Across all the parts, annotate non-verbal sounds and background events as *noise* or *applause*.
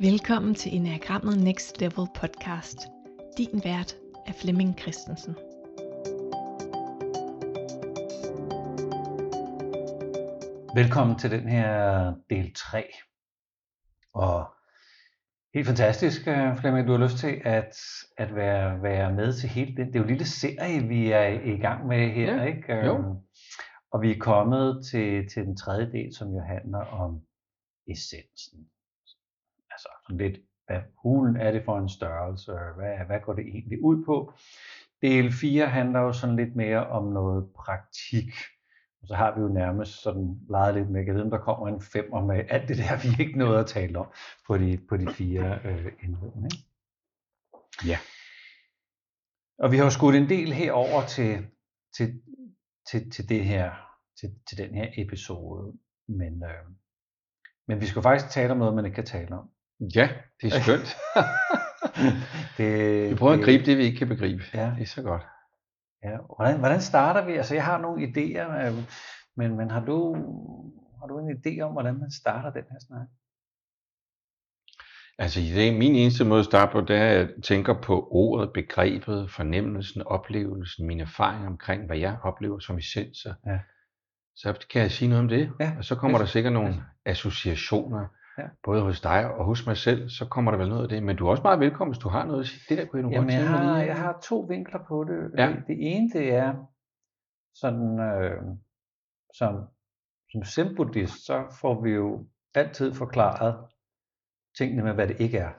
Velkommen til Enagrammet Next Level podcast. Din vært er Flemming Christensen. Velkommen til den her del 3. Og helt fantastisk, øh, Flemming, du har lyst til at, at være, være med til hele den. Det er jo en lille serie, vi er i gang med her, Ja, ikke? jo. Øhm, Og vi er kommet til, til den tredje del, som jo handler om essensen. Altså sådan lidt, hvad hulen er det for en størrelse, og hvad, hvad går det egentlig ud på? Del 4 handler jo sådan lidt mere om noget praktik. Og så har vi jo nærmest sådan leget lidt med, om der kommer en femmer med alt det der, vi ikke nåede at tale om på de, på de fire øh, indledende. Ja. Og vi har jo skudt en del herover til, til, til, til det her, til, til den her episode. Men, øh, men vi skal faktisk tale om noget, man ikke kan tale om. Ja, det er skønt. *laughs* det, Vi prøver at det- gribe det, vi ikke kan begribe. Ja. Det er så godt. Ja, hvordan, hvordan starter vi? Altså, jeg har nogle idéer, øh, men, men har, du, har du en idé om, hvordan man starter den her snak? Altså, er min eneste måde at starte på, det er, at jeg tænker på ordet, begrebet, fornemmelsen, oplevelsen, mine erfaringer omkring, hvad jeg oplever som essenser. Ja. Så kan jeg sige noget om det, Ja, og så kommer der sikkert nogle associationer, Ja. både hos dig og hos mig selv, så kommer der vel noget af det. Men du er også meget velkommen, hvis du har noget at sige. Det der kunne jeg nu Jamen, godt jeg har, jeg har to vinkler på det. Ja. Det, det ene, det er sådan, øh, som, som zen-buddhist, så får vi jo altid forklaret tingene med, hvad det ikke er.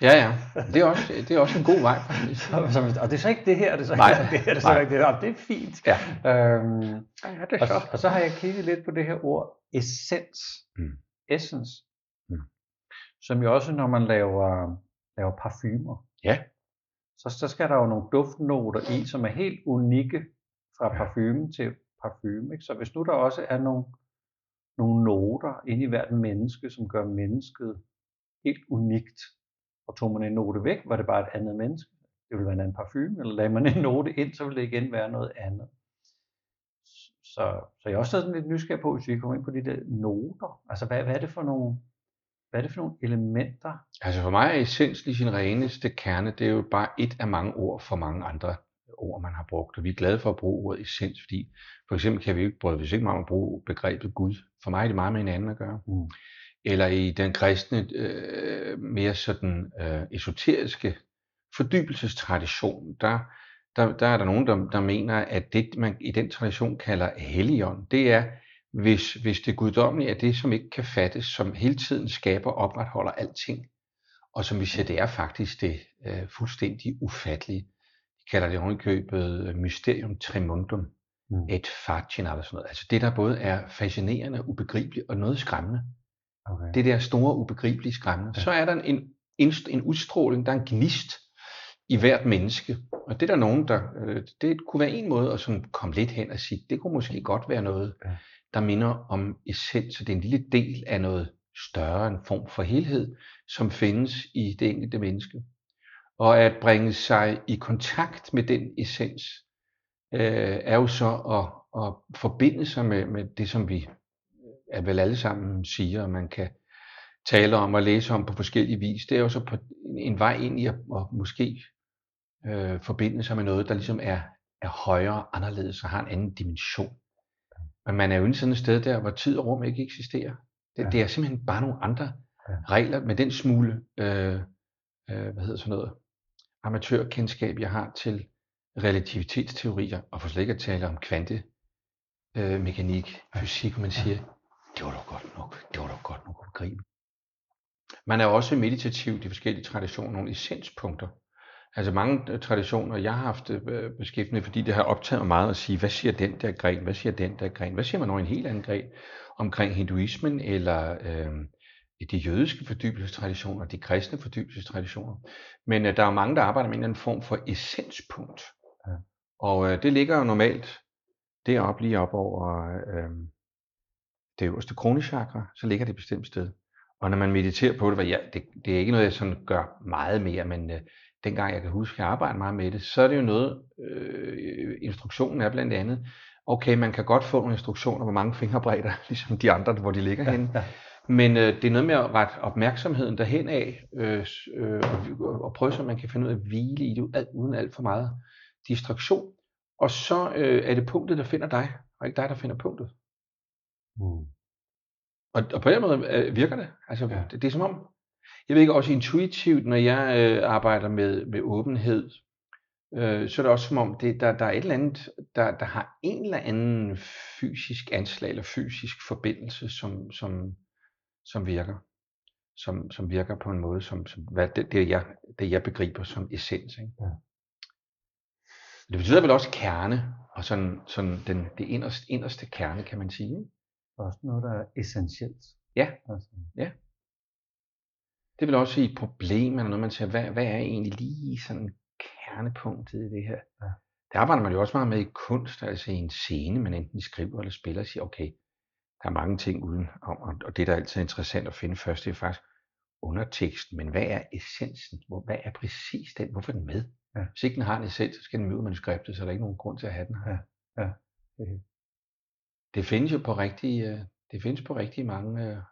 Ja, ja. Det er også, det er også en god vej, faktisk. *laughs* Og det er så ikke det her, det er så Nej, ikke det her, det er så nej. ikke det her. Det er fint. Ja. Øhm, Ja, det og, og så har jeg kigget lidt på det her ord essens. Mm. Essence. Mm. Som jo også, når man laver, laver parfumer, Ja. så, så skal der jo nogle duftnoter i, som er helt unikke fra Ja. parfume til parfume. Ikke? Så hvis nu der også er nogle, nogle noter inde i hvert menneske, som gør mennesket helt unikt, og tog man en note væk, var det bare et andet menneske. Det ville være en anden parfume, eller lagde man en note ind, så ville det igen være noget andet. Så, så jeg er også sådan lidt nysgerrig på, hvis vi kommer ind på de der noter. Altså, hvad, hvad er det for nogle, hvad er det for nogle elementer? Altså for mig er essens i sin reneste kerne, det er jo bare et af mange ord for mange andre ord, man har brugt. Og vi er glade for at bruge ordet essens, fordi for eksempel kan vi jo ikke bryde os ikke meget om at bruge begrebet Gud. For mig er det meget med hinanden at gøre. Mm. Eller i den kristne, øh, mere sådan øh, esoteriske fordybelsestradition, der, der, der er der nogen, der, der mener, at det, man i den tradition kalder helligånd, det er, hvis, hvis det guddommelige er det, som ikke kan fattes, som hele tiden skaber og opretholder alting, og som vi siger, det er faktisk det øh, fuldstændig ufattelige. De kalder det ovenikøbet øh, mysterium tremundum, Mm. et fascina eller sådan noget. Altså det, der både er fascinerende, ubegribeligt og noget skræmmende. Okay. Det der store, ubegribelige skræmmende. Ja. Så er der en, en, en udstråling, der er en gnist i hvert menneske. Og det er der nogen, der... Øh, det kunne være en måde at sådan komme lidt hen og sige, det kunne måske godt være noget, Ja der minder om essens. Så det er en lille del af noget større, en form for helhed, som findes i det enkelte menneske. Og at bringe sig i kontakt med den essens, øh, er jo så at, at forbinde sig med, med det, som vi er vel alle sammen siger, og man kan tale om og læse om på forskellige vis. Det er jo så på en, en vej ind i at, at måske øh, forbinde sig med noget, der ligesom er, er højere, anderledes og har en anden dimension. Men man er jo inde sådan et sted der, hvor tid og rum ikke eksisterer. Det, Ja. det er simpelthen bare nogle andre Ja. regler med den smule, øh, øh, hvad hedder sådan noget, amatørkendskab, jeg har til relativitetsteorier, og for slet ikke at tale om kvante øh, fysik, man siger, det var dog godt nok, det var dog godt nok at begribe. Man er også meditativ i de forskellige traditioner, nogle essenspunkter. Altså mange øh, traditioner, jeg har haft øh, beskæftiget, fordi det har optaget mig meget at sige, hvad siger den der gren, hvad siger den der gren, hvad siger man over en helt anden gren omkring hinduismen, eller øh, de jødiske fordybelsestraditioner, de kristne fordybelsestraditioner. Men øh, der er mange, der arbejder med en eller anden form for essenspunkt. Ja. Og øh, det ligger jo normalt deroppe lige op over øh, det øverste kronechakra, så ligger det et bestemt sted. Og når man mediterer på det, hvad jeg, det, det er ikke noget, jeg sådan gør meget mere, men øh, dengang jeg kan huske, at jeg arbejder meget med det, så er det jo noget, øh, instruktionen er blandt andet, okay, man kan godt få nogle instruktioner, hvor mange fingerbredder, *laughs* ligesom de andre, hvor de ligger Ja, henne, ja. Men øh, det er noget med at rette opmærksomheden derhen af, øh, øh, og, og prøve så man kan finde ud af at hvile i det, uden alt for meget distraktion. Og så øh, er det punktet, der finder dig, og ikke dig, der finder punktet. Mm. Og, og på den måde øh, virker det. Altså, ja. det, det er som om, jeg ved ikke, også intuitivt, når jeg øh, arbejder med, med åbenhed, øh, så er det også som om, det, der, der er et eller andet, der, der har en eller anden fysisk anslag, eller fysisk forbindelse, som, som, som virker. Som, som virker på en måde, som, som hvad, det, det, jeg, det jeg begriber som essens. Ikke? Ja. Det betyder vel også kerne, og sådan, sådan den, det inderste, inderste kerne, kan man sige. Ikke? Også noget, der er essentielt. Ja, altså. ja. Det vil også sige et problem, eller noget, man siger, hvad, hvad er egentlig lige sådan kernepunktet i det her? Ja. Det arbejder man jo også meget med i kunst, altså i en scene, man enten skriver eller spiller og siger, okay, der er mange ting uden om, og det, der er altid interessant at finde først, det er faktisk underteksten, men hvad er essensen? Hvad er præcis den? Hvorfor er den med? Ja. Hvis ikke den har en essens, så skal den ud manuskriptet, så er der ikke nogen grund til at have den her. Ja. Ja. Det findes jo på rigtig, øh, det findes på rigtig mange øh,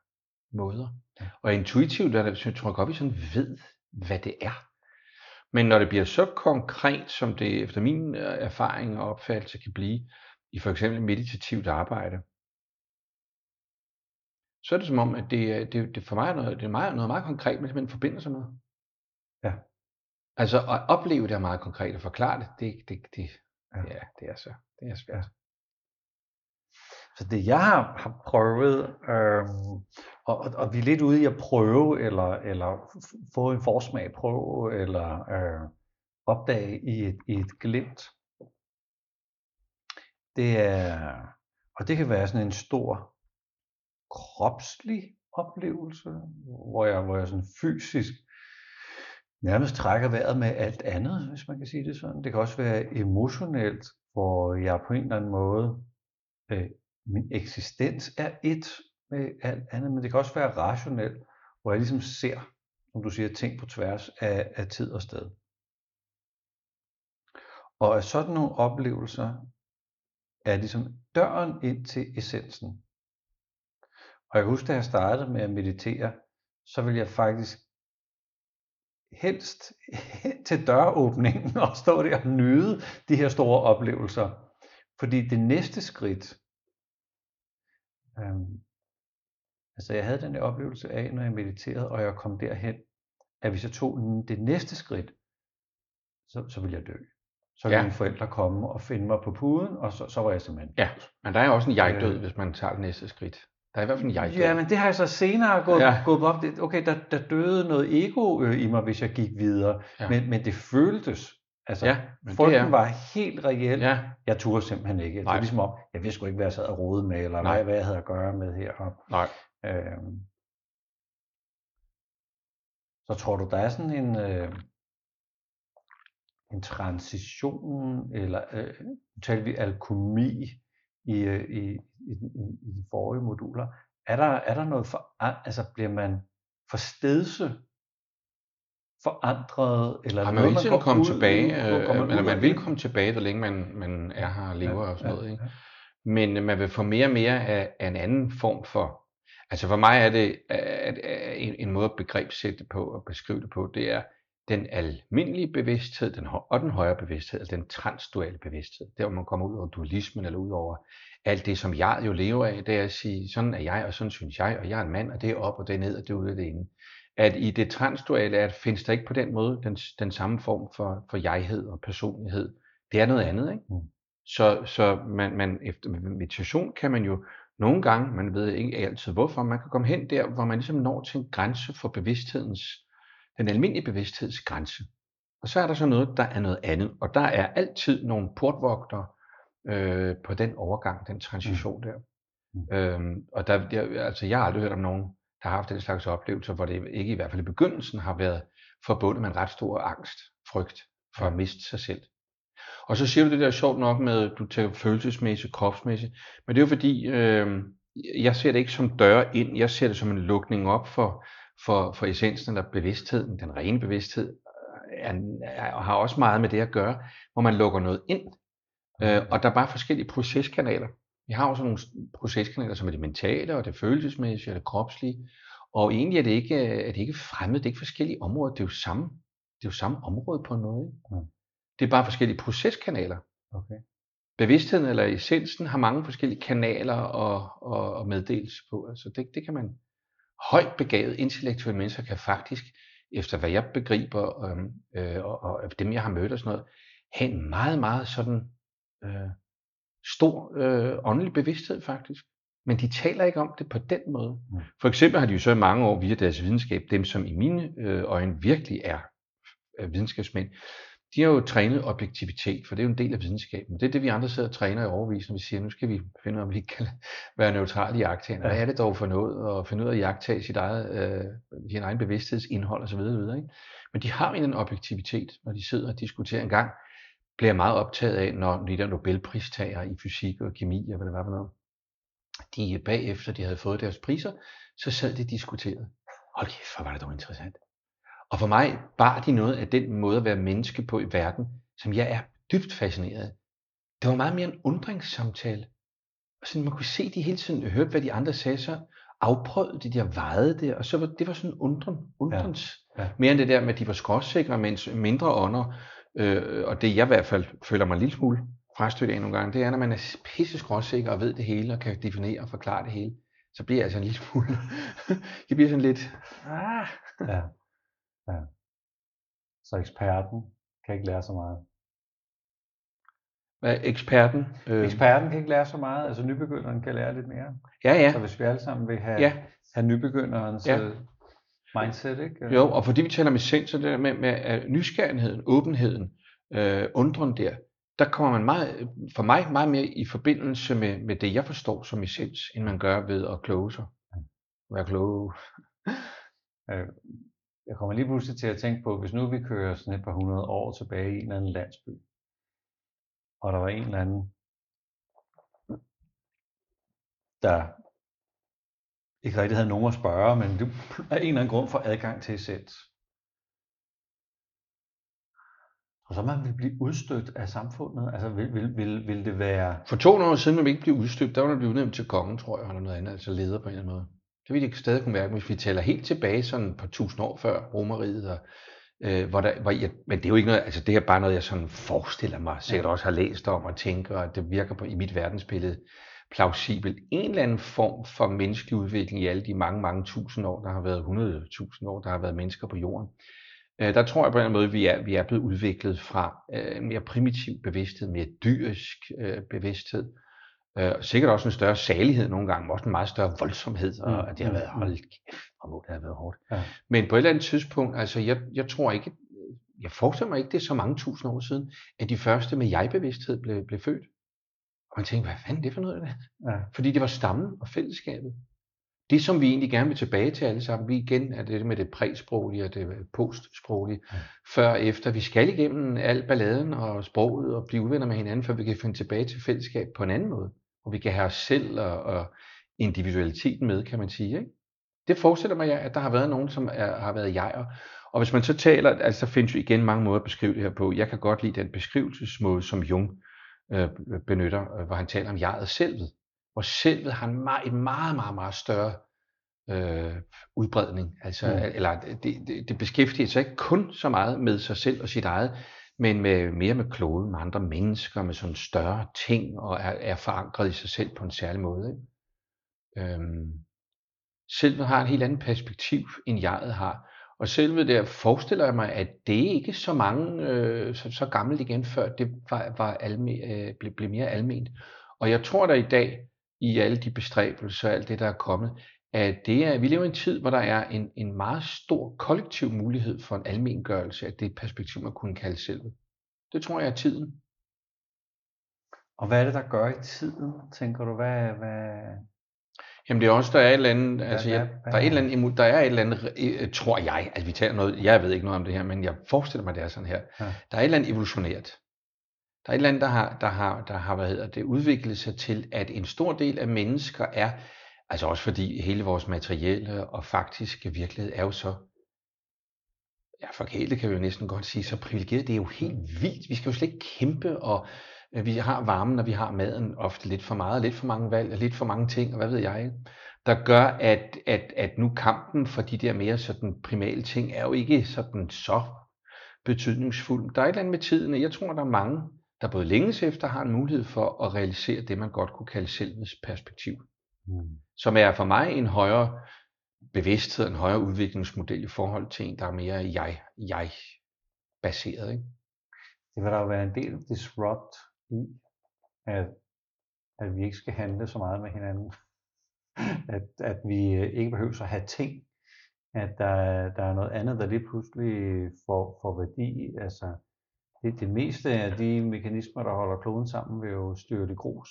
måder. Ja. Og intuitivt er det, tror jeg godt, vi sådan ved, hvad det er. Men når det bliver så konkret, som det efter min øh, erfaring og opfattelse kan blive, i for eksempel meditativt arbejde, så er det som om, at det, det, det for mig er noget, det er meget, noget meget konkret, men man forbinder sig med. Ja. Altså at opleve det er meget konkret, og forklare det, det, det, det, ja. ja, det er så det er svært. Så det jeg har, har prøvet, øh, og, og, og vi er lidt ude i at prøve, eller, eller få en forsmag, prøve, eller øh, opdage i et, i et glimt. Det er, og det kan være sådan en stor kropslig oplevelse, hvor jeg, hvor jeg sådan fysisk nærmest trækker vejret med alt andet, hvis man kan sige det sådan. Det kan også være emotionelt, hvor jeg på en eller anden måde øh, min eksistens er et med alt andet, men det kan også være rationelt, hvor jeg ligesom ser, som du siger, ting på tværs af, af tid og sted. Og er sådan nogle oplevelser er ligesom døren ind til essensen. Og jeg husker, da jeg startede med at meditere, så vil jeg faktisk helst *laughs* til døråbningen og stå der og nyde de her store oplevelser. Fordi det næste skridt, Øhm, altså jeg havde den der oplevelse af, når jeg mediterede, og jeg kom derhen, at hvis jeg tog det næste skridt, så, så ville jeg dø. Så ville ja. mine forældre komme og finde mig på puden, og så, så var jeg simpelthen Ja, men der er også en jeg-død, øh, hvis man tager det næste skridt. Der er i hvert fald en jeg-død. Ja, men det har jeg så senere gået, ja. gået op. Okay, der, der døde noget ego øh, i mig, hvis jeg gik videre. Ja. Men, men det føltes Altså, ja, frygten er... var helt reel. Ja. Jeg turde simpelthen ikke. Det var ligesom om, jeg vidste sgu ikke, hvad jeg sad og rode med, eller Nej. hvad, jeg havde at gøre med her. Og, Nej. Øhm, så tror du, der er sådan en, øh, en transition, eller øh, nu talte vi alkomi i, øh, i, i, i, i de forrige moduler. Er der, er der noget for, altså bliver man for stedse forandret? Eller ja, man vil man komme ud, tilbage, ud, man, eller man vil komme tilbage, så længe man, man er her og lever ja, og sådan noget. Ikke? Men man vil få mere og mere af, af en anden form for, altså for mig er det at, at en, en måde at begrebssætte på og beskrive det på, det er den almindelige bevidsthed den, og den højere bevidsthed, altså den transduale bevidsthed. Der hvor man kommer ud over dualismen eller ud over alt det, som jeg jo lever af, det er at sige, sådan er jeg, og sådan synes jeg, og jeg er en mand, og det er op, og det er ned, og det er ude, og det inde at i det transduale at findes der ikke på den måde den, den samme form for, for jeghed og personlighed. Det er noget andet, ikke? Mm. Så, så man, man, efter meditation kan man jo nogle gange, man ved ikke altid hvorfor, man kan komme hen der, hvor man ligesom når til en grænse for bevidsthedens, den almindelige bevidstheds grænse. Og så er der så noget, der er noget andet. Og der er altid nogle portvogtere øh, på den overgang, den transition mm. der. Mm. Øhm, og der, der, altså jeg har aldrig hørt om nogen, der har haft den slags oplevelser, hvor det ikke i hvert fald i begyndelsen har været forbundet med en ret stor angst, frygt for at miste sig selv. Og så siger du det der sjovt nok med, at du tager følelsesmæssigt, kropsmæssigt, men det er jo fordi, øh, jeg ser det ikke som døre ind, jeg ser det som en lukning op for, for, for essensen eller bevidstheden, den rene bevidsthed, er, er, har også meget med det at gøre, hvor man lukker noget ind, øh, og der er bare forskellige proceskanaler. Vi har også nogle proceskanaler, som er det mentale, og det følelsesmæssige, og det kropslige. Og egentlig er det ikke, er det ikke fremmed, det er ikke forskellige områder, det er jo samme, det er jo samme område på. Ikke? Mm. Det er bare forskellige proceskanaler. Okay. Bevidstheden eller essensen har mange forskellige kanaler og, og, og meddelelse på. Altså det, det kan man, højt begavet intellektuelle mennesker kan faktisk, efter hvad jeg begriber, øhm, øh, og, og dem jeg har mødt og sådan noget, have en meget, meget sådan øh, stor øh, åndelig bevidsthed faktisk. Men de taler ikke om det på den måde. Mm. For eksempel har de jo så i mange år via deres videnskab, dem som i mine øh, øjne virkelig er videnskabsmænd, de har jo trænet objektivitet, for det er jo en del af videnskaben. Det er det, vi andre sidder og træner i overvis, når vi siger, nu skal vi finde ud af, om vi kan *laughs* være neutrale i jagttagen. Hvad er det dog for noget at finde ud af at jagtage sit eget, øh, sin egen bevidsthedsindhold osv. videre, ikke? Men de har en objektivitet, når de sidder og diskuterer en gang, bliver jeg meget optaget af, når de der Nobelpristager i fysik og kemi og hvad det var for noget, de bagefter de havde fået deres priser, så sad de og diskuterede. Hold kæft, hvor var det dog interessant. Og for mig bar de noget af den måde at være menneske på i verden, som jeg er dybt fascineret af. Det var meget mere en undringssamtale. Og sådan, man kunne se, de hele tiden hørte, hvad de andre sagde, så afprøvede de, de har vejet det, og så var det var sådan en undren, undrens. Ja. Ja. Mere end det der med, at de var skråsikre, mens mindre ånder, øh, og det jeg i hvert fald føler mig en lille smule frastødt af nogle gange, det er, når man er pisse skråsikker og ved det hele, og kan definere og forklare det hele, så bliver jeg altså en lille smule, *laughs* jeg bliver sådan lidt, ah. Ja. ja. Så eksperten kan ikke lære så meget. Hvad er eksperten? Øh... Eksperten kan ikke lære så meget, altså nybegynderen kan lære lidt mere. Ja, ja. Så hvis vi alle sammen vil have, Ja. have nybegynderens Ja. Mindset, ikke? Jo, og fordi vi taler med så det der med, med øh, nysgerrigheden, åbenheden, øh, undren der, der kommer man meget, for mig meget mere i forbindelse med, med det, jeg forstår som essens, end man gør ved at kloge sig. Være klog. *laughs* Øh, Jeg kommer lige pludselig til at tænke på, hvis nu vi kører sådan et par hundrede år tilbage i en eller anden landsby, og der var en eller anden, der ikke rigtig havde nogen at spørge, men du af en eller anden grund får adgang til essens. Og så man vil blive udstødt af samfundet. Altså vil, vil, vil, vil det være... For 200 år siden, man ikke blive udstøbt, der var man blive udnævnt til kongen, tror jeg, eller noget andet, altså leder på en eller anden måde. Det ville det stadig kunne være, hvis vi tæller helt tilbage sådan par tusind år før Romeriet, og, øh, hvor der, hvor jeg, men det er jo ikke noget, altså det er bare noget, jeg sådan forestiller mig, sikkert også har læst om og tænker, at det virker på i mit verdensbillede plausibelt. En eller anden form for menneskelig udvikling i alle de mange, mange tusind år, der har været 100.000 år, der har været mennesker på jorden. Øh, der tror jeg på en måde, vi er, vi er blevet udviklet fra øh, en mere primitiv bevidsthed, mere dyrisk øh, bevidsthed, øh, sikkert også en større salighed nogle gange, men også en meget større voldsomhed, og Mm, at det har mm, været, mm. hold kæft, hvor må det have været hårdt. Ja. Men på et eller andet tidspunkt, altså jeg, jeg tror ikke, jeg forestiller mig ikke, det er så mange tusind år siden, at de første med jeg-bevidsthed blev, blev født. Og man tænkte, hvad fanden er det for noget? Det? Ja. Fordi det var stammen og fællesskabet. Det, som vi egentlig gerne vil tilbage til alle sammen, vi igen er det med det præsproglige og det postsproglige, Ja. før og efter. Vi skal igennem al balladen og sproget og blive uvenner med hinanden, før vi kan finde tilbage til fællesskab på en anden måde. Hvor vi kan have os selv og, og individualiteten med, kan man sige. Ikke? Det forestiller mig, at der har været nogen, som er, har været jeger. Og hvis man så taler, altså findes jo igen mange måder at beskrive det her på. Jeg kan godt lide den beskrivelsesmåde, som Jung øh, benytter, øh, hvor han taler om jeget selvet. Hvor selvet har en meget, en meget, meget, meget større øh, udbredning. Altså, Mm. eller det, det, det beskæftiger sig ikke kun så meget med sig selv og sit eget, men med, mere med kloden, med andre mennesker, med sådan større ting, og er, er forankret i sig selv på en særlig måde. Ikke? Øhm, selvet har et helt andet perspektiv, end jeget har. Og selve der forestiller jeg mig, at det ikke så mange, øh, så, så gammelt igen, før det var, var alme, øh, blev, blev mere alment. Og jeg tror der i dag, i alle de bestræbelser og alt det, der er kommet, at det er, vi lever i en tid, hvor der er en, en meget stor kollektiv mulighed for en almengørelse af det perspektiv, man kunne kalde selvet. Det tror jeg er tiden. Og hvad er det, der gør i tiden, tænker du? Hvad, hvad... Jamen det er også, der er et eller andet, altså jeg, der er et eller andet, der er et eller andet, øh, tror jeg, altså vi taler noget, jeg ved ikke noget om det her, men jeg forestiller mig, det er sådan her. Ja. Der er et eller andet evolutionært. Der er et eller andet, der har, der har, der har hvad hedder det, udviklet sig til, at en stor del af mennesker er, altså også fordi hele vores materielle og faktiske virkelighed er jo så, ja, for hele kan vi jo næsten godt sige, så privilegeret. Det er jo helt vildt. Vi skal jo slet ikke kæmpe og Vi har varmen, og vi har maden ofte lidt for meget, lidt for mange valg, lidt for mange ting, og hvad ved jeg, der gør, at, at, at nu kampen for de der mere sådan primale ting er jo ikke sådan så betydningsfuld. Der er et eller andet med tiden, og jeg tror, der er mange, der både længes efter har en mulighed for at realisere det, man godt kunne kalde selvets perspektiv, Mm. som er for mig en højere bevidsthed, en højere udviklingsmodel i forhold til en, der er mere jeg, jeg baseret. Ikke? Det vil der jo være en del disrupt i, at, at vi ikke skal handle så meget med hinanden. *laughs* At, at vi øh, ikke behøver at have ting. At der, der er noget andet, der lige pludselig får, får værdi. Altså, det, det meste af de mekanismer, der holder kloden sammen, vil jo styre det grus.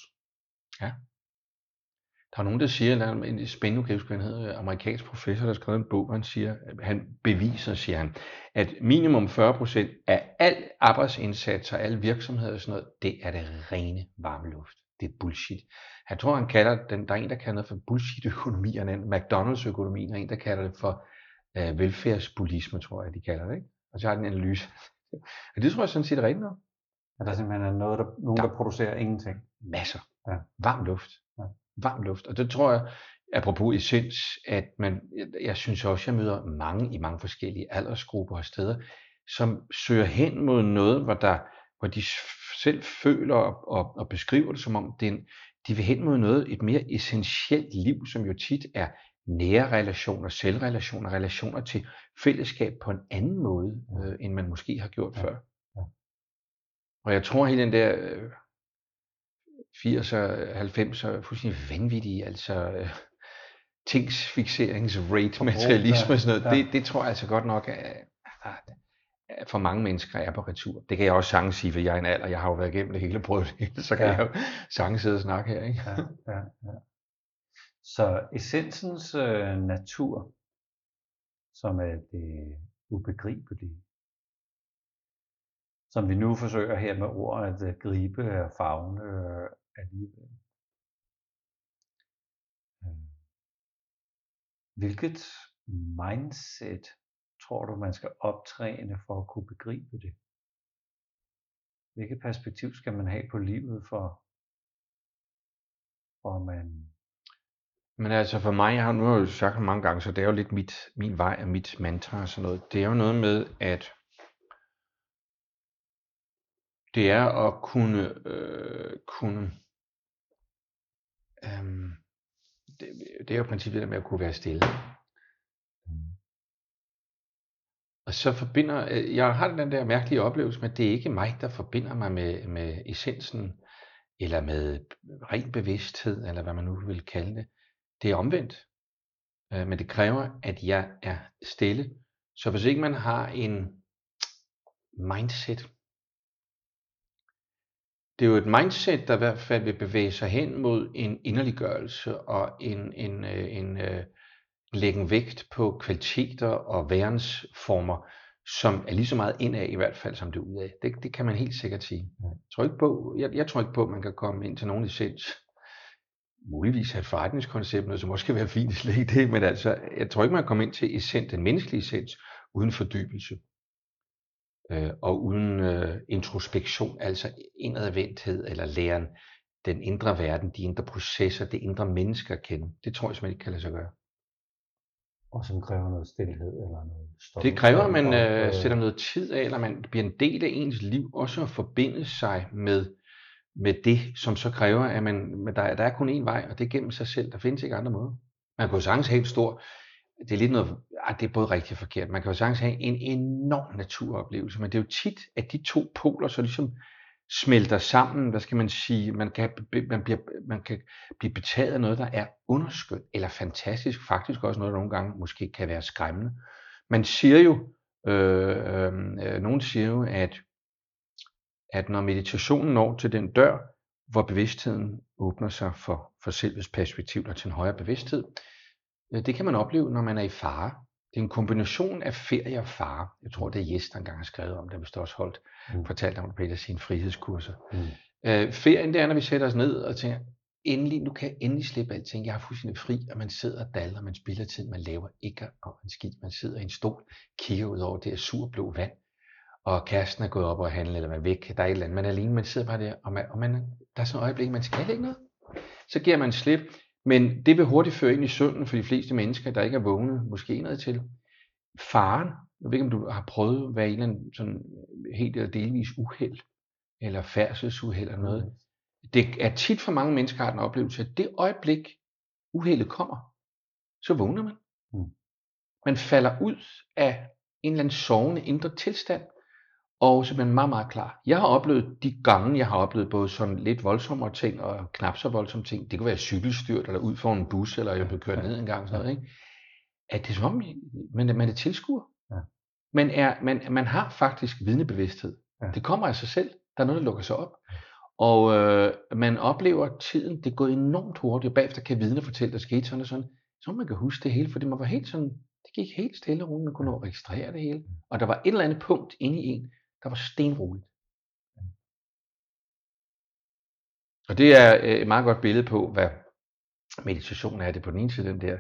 Der er nogen, der siger, der er en hvad han hedder, amerikansk professor, der har skrevet en bog, hvor han siger, han beviser, siger han, at minimum 40% af al arbejdsindsats og alle virksomheder og sådan noget, det er det rene varme luft. Det er bullshit. Han tror, han kalder den, der er en, der kalder det for bullshit-økonomi, og en McDonald's-økonomi, og en, der kalder det for øh, velfærdsbulisme, tror jeg, de kalder det. Ikke? Og så har den en analyse. og det tror jeg sådan set er rigtigt nok. At der simpelthen er noget, der, nogen, Ja. der producerer ingenting. masser. Ja. Varm luft. Varm luft. Og det tror jeg, apropos essens, at man, jeg, synes også, jeg møder mange i mange forskellige aldersgrupper og steder, som søger hen mod noget, hvor, der, hvor de selv føler og, og, og beskriver det som om, det en, de vil hen mod noget, et mere essentielt liv, som jo tit er nære relationer, selvrelationer, relationer til fællesskab på en anden måde, øh, end man måske har gjort Ja. før. Ja. Og jeg tror, hele den der øh, 80'er, 90'er, fuldstændig vanvittige, altså øh, tingsfixeringsrate, materialisme og sådan noget, ja. det, det tror jeg altså godt nok, at, at for mange mennesker er på retur. Det kan jeg også sagtens sige, for jeg er en alder, jeg har jo været igennem det hele, prøvet det så kan Ja. ja. jeg jo sagtens sidde og snakke her, ikke? Ja, ja, ja. Så essensens øh, natur, som er det ubegribelige, som vi nu forsøger her med ord at øh, gribe og fagne øh, alligevel. Øh. Hvilket mindset tror du, man skal optræne for at kunne begribe det? Hvilket perspektiv skal man have på livet for, for man Men altså for mig, jeg har nu har jeg jo sagt det mange gange, så det er jo lidt mit, min vej og mit mantra og sådan noget. Det er jo noget med, at det er at kunne, øh, kunne øhm, det, det er jo princippet det der med at kunne være stille. Og så forbinder, øh, jeg har den der mærkelige oplevelse med, at det er ikke mig, der forbinder mig med, med essensen, eller med ren bevidsthed, eller hvad man nu vil kalde det. Det er omvendt. Øh, Men det kræver, at jeg er stille. Så hvis ikke man har en mindset, det er jo et mindset, der i hvert fald vil bevæge sig hen mod en inderliggørelse og en, en, øh, en, en lægge vægt på kvaliteter og værensformer, som er lige så meget indad i hvert fald, som det er udad. Det, det kan man helt sikkert sige. Jeg tror ikke på, jeg, jeg tror ikke på, at man kan komme ind til nogen essens. Muligvis have et forretningskoncept, noget, som også kan være fint, slet ikke det, men altså, jeg tror ikke, man kan komme ind til essens, den menneskelige essens, uden fordybelse. Øh, og uden øh, introspektion, altså indadvendthed eller læren, den indre verden, de indre processer, det indre menneske at kende. Det tror jeg simpelthen ikke kan lade sig gøre. og som kræver noget stillhed eller noget stop. Det kræver, at man øh, sætter noget tid af, eller man bliver en del af ens liv, også at forbinde sig med, med det, som så kræver, at man, men der, der er kun én vej, og det er gennem sig selv. Der findes ikke andre måder. Man kan jo sagtens have en stor, det er lidt noget, at det er både rigtigt og forkert, man kan jo sagtens have en enorm naturoplevelse, men det er jo tit, at de to poler så ligesom smelter sammen, hvad skal man sige, man kan, man bliver, man kan blive betaget af noget, der er underskønt, eller fantastisk, faktisk også noget, der nogle gange måske kan være skræmmende. Man siger jo, øh, øh, nogen siger jo, at, at når meditationen når til den dør, hvor bevidstheden åbner sig for, for selvets perspektiv og til en højere bevidsthed, øh, det kan man opleve, når man er i fare. Det er en kombination af ferie og fare. Jeg tror, det er Jes, der engang har skrevet om det, hvis også holdt, Mm. fortalt om det på et af sine frihedskurser. Mm. Øh, ferien, det er, når vi sætter os ned og tænker, endelig, nu kan jeg endelig slippe alting. Jeg er fuldstændig fri, og man sidder og daller, man spiller tid, man laver ikke og en skid. Man sidder i en stol, kigger ud over det her surblå vand, og kæresten er gået op og handle, eller man er væk, der er et eller andet, man er alene, man sidder bare der, og, man, og man, der er sådan et øjeblik, man skal ikke noget. Så giver man slip, men det vil hurtigt føre ind i søvnen for de fleste mennesker, der ikke er vågne, måske noget til. Faren, jeg ved ikke, om du har prøvet at være en eller anden sådan helt eller delvis uheld, eller færdselsuheld eller noget. Det er tit for mange mennesker har den oplevelse, at det øjeblik, uheldet kommer, så vågner man. Mm. Man falder ud af en eller anden sovende indre tilstand, og så man meget, meget klar. Jeg har oplevet de gange, jeg har oplevet både sådan lidt voldsommere ting og knap så voldsomme ting. Det kunne være cykelstyrt, eller ud for en bus, eller jeg blev kørt ned en gang. Sådan noget, ikke? At det er som om, man, man er tilskuer. Ja. Man, er, man, man har faktisk vidnebevidsthed. Ja. Det kommer af sig selv. Der er noget, der lukker sig op. Og øh, man oplever tiden, det går enormt hurtigt, og bagefter kan vidne fortælle, der skete sådan og sådan. Så man kan huske det hele, for det var helt sådan, det gik helt stille og roligt, man kunne nå at registrere det hele. Og der var et eller andet punkt inde i en, der var stenroligt. Og det er øh, et meget godt billede på, hvad meditation er. Det er på den ene side den der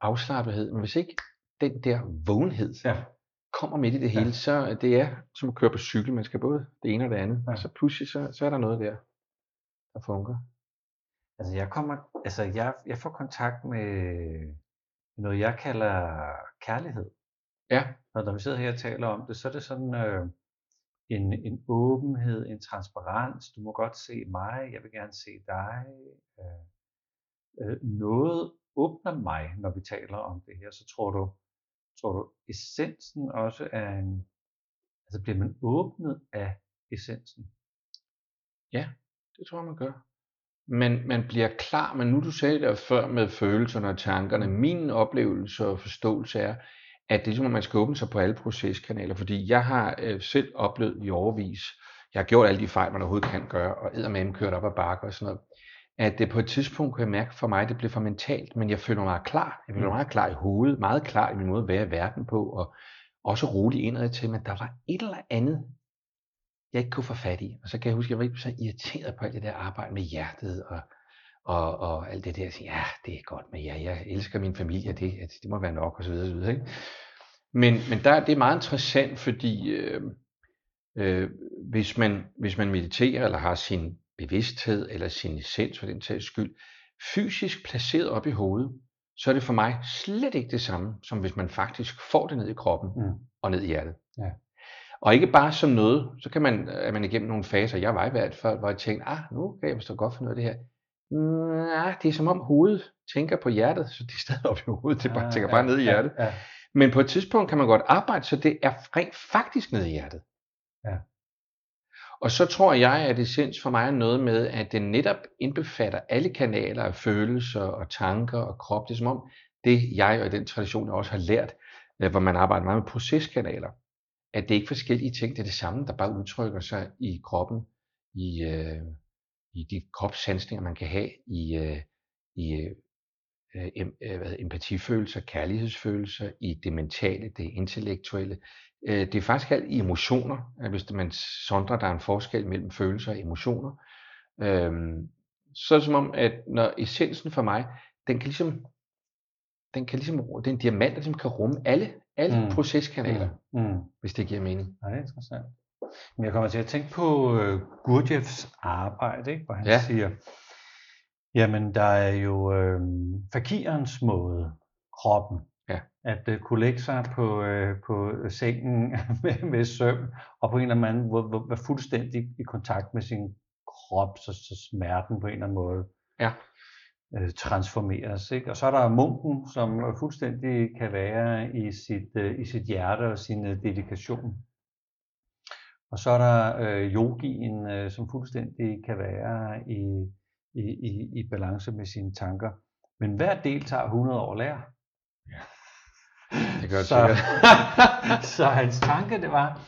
afslappethed, men hvis ikke den der vågenhed Ja. kommer midt i det Ja. hele, så det er som at køre på cykel. Man skal både det ene og det andet. Ja. Og så pludselig, så, så er der noget der, der fungerer. Altså jeg kommer, altså jeg, jeg får kontakt med noget, jeg kalder kærlighed. Ja. Og når vi sidder her og taler om det, så er det sådan øh, en, en åbenhed, en transparens. Du må godt se mig, jeg vil gerne se dig. Øh, øh, noget åbner mig, når vi taler om det her. Så tror du, tror du essensen også er en, altså bliver man åbnet af essensen? Ja, Det tror jeg, man gør. Men man bliver klar, men nu du sagde det før med følelserne og tankerne, min oplevelse og forståelse er, at det er som om, man skal åbne sig på alle proceskanaler, fordi jeg har øh, selv oplevet i overvis, jeg har gjort alle de fejl, man overhovedet kan gøre, og eddermame kørt op ad bakker og sådan noget, at det på et tidspunkt kunne jeg mærke for mig, at det blev for mentalt, men jeg føler mig meget klar. Jeg føler mig meget klar i hovedet, meget klar i min måde at være i verden på, og også rolig indad til, men der var et eller andet, jeg ikke kunne få fat i. Og så kan jeg huske, at jeg var så irriteret på alt det der arbejde med hjertet og, og, og alt det der. Siger, ja, det er godt med jer. Jeg elsker min familie. Det, at det må være nok, og så videre. Ikke? Men, men der, det er meget interessant, fordi øh, øh, hvis, man, hvis man mediterer, eller har sin bevidsthed, eller sin essens for den tages skyld, fysisk placeret op i hovedet, så er det for mig slet ikke det samme, som hvis man faktisk får det ned i kroppen Mm. og ned i hjertet. Ja. Og ikke bare som noget, så kan man, er man igennem nogle faser, jeg var i hvert fald, hvor jeg tænkte, ah, nu kan jeg forstå godt for noget af det her. Nej, det er som om hovedet tænker på hjertet, så det er stadig op i hovedet, det bare, Ah, tænker ja, bare ned i ja, hjertet. Ja, Men på et tidspunkt kan man godt arbejde, så det er rent faktisk nede i hjertet. Ja. Og så tror jeg, at essens for mig er noget med, at det netop indbefatter alle kanaler af følelser og tanker og krop. Det er som om, det jeg og den tradition, jeg også har lært, øh, hvor man arbejder meget med proceskanaler, at det er ikke forskellige ting, det er det samme, der bare udtrykker sig i kroppen, i, øh, i de kropssansninger, man kan have, i, øh, i øh, em, øh, hvad hedder, empatifølelser, kærlighedsfølelser, i det mentale, det intellektuelle. Øh, det er faktisk alt i emotioner, hvis man sondrer, der er en forskel mellem følelser og emotioner. Øhm, så er det som om, at når essensen for mig, den kan ligesom, den kan ligesom, det er en diamant, der ligesom kan rumme alle, alle Mm. mm. proceskanaler, Mm. Mm. hvis det giver mening. Ja, det er interessant. Men jeg kommer til at tænke på øh, Gurdjieffs arbejde, ikke? hvor han ja. Siger, jamen der er jo øh, fakirens måde, kroppen, Ja. at øh, kunne lægge sig på, øh, på sengen *laughs* med, med søvn, og på en eller anden måde være- være fuldstændig i kontakt med sin krop, så, så smerten på en eller anden måde Ja. øh, transformeres. Ikke? Og så er der munken, som fuldstændig kan være i sit, øh, i sit hjerte og sin øh, dedikation. Og så er der øh, yogien, øh, som fuldstændig kan være i, i, i, i balance med sine tanker. Men hver del tager 100 år at lære. *laughs* Det gør det så, *laughs* så hans tanke det var,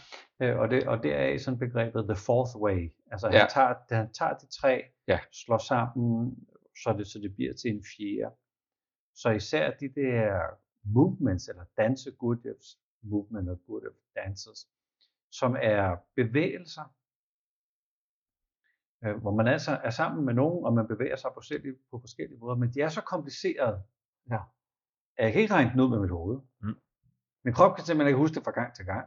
øh, og det, og det er i sådan begrebet the fourth way. Altså han, Ja. tager, han tager de tre, Ja. slår sammen, så det, så det bliver til en fjerde. Så især de der movements, eller danse Gurdjieffs movement og Gurdjieff dances, som er bevægelser, øh, hvor man altså er sammen med nogen, og man bevæger sig på forskellige, på forskellige måder, men de er så komplicerede, Ja. at jeg kan ikke regne den ud med mit hoved. Mm. Min krop kan simpelthen ikke huske det fra gang til gang.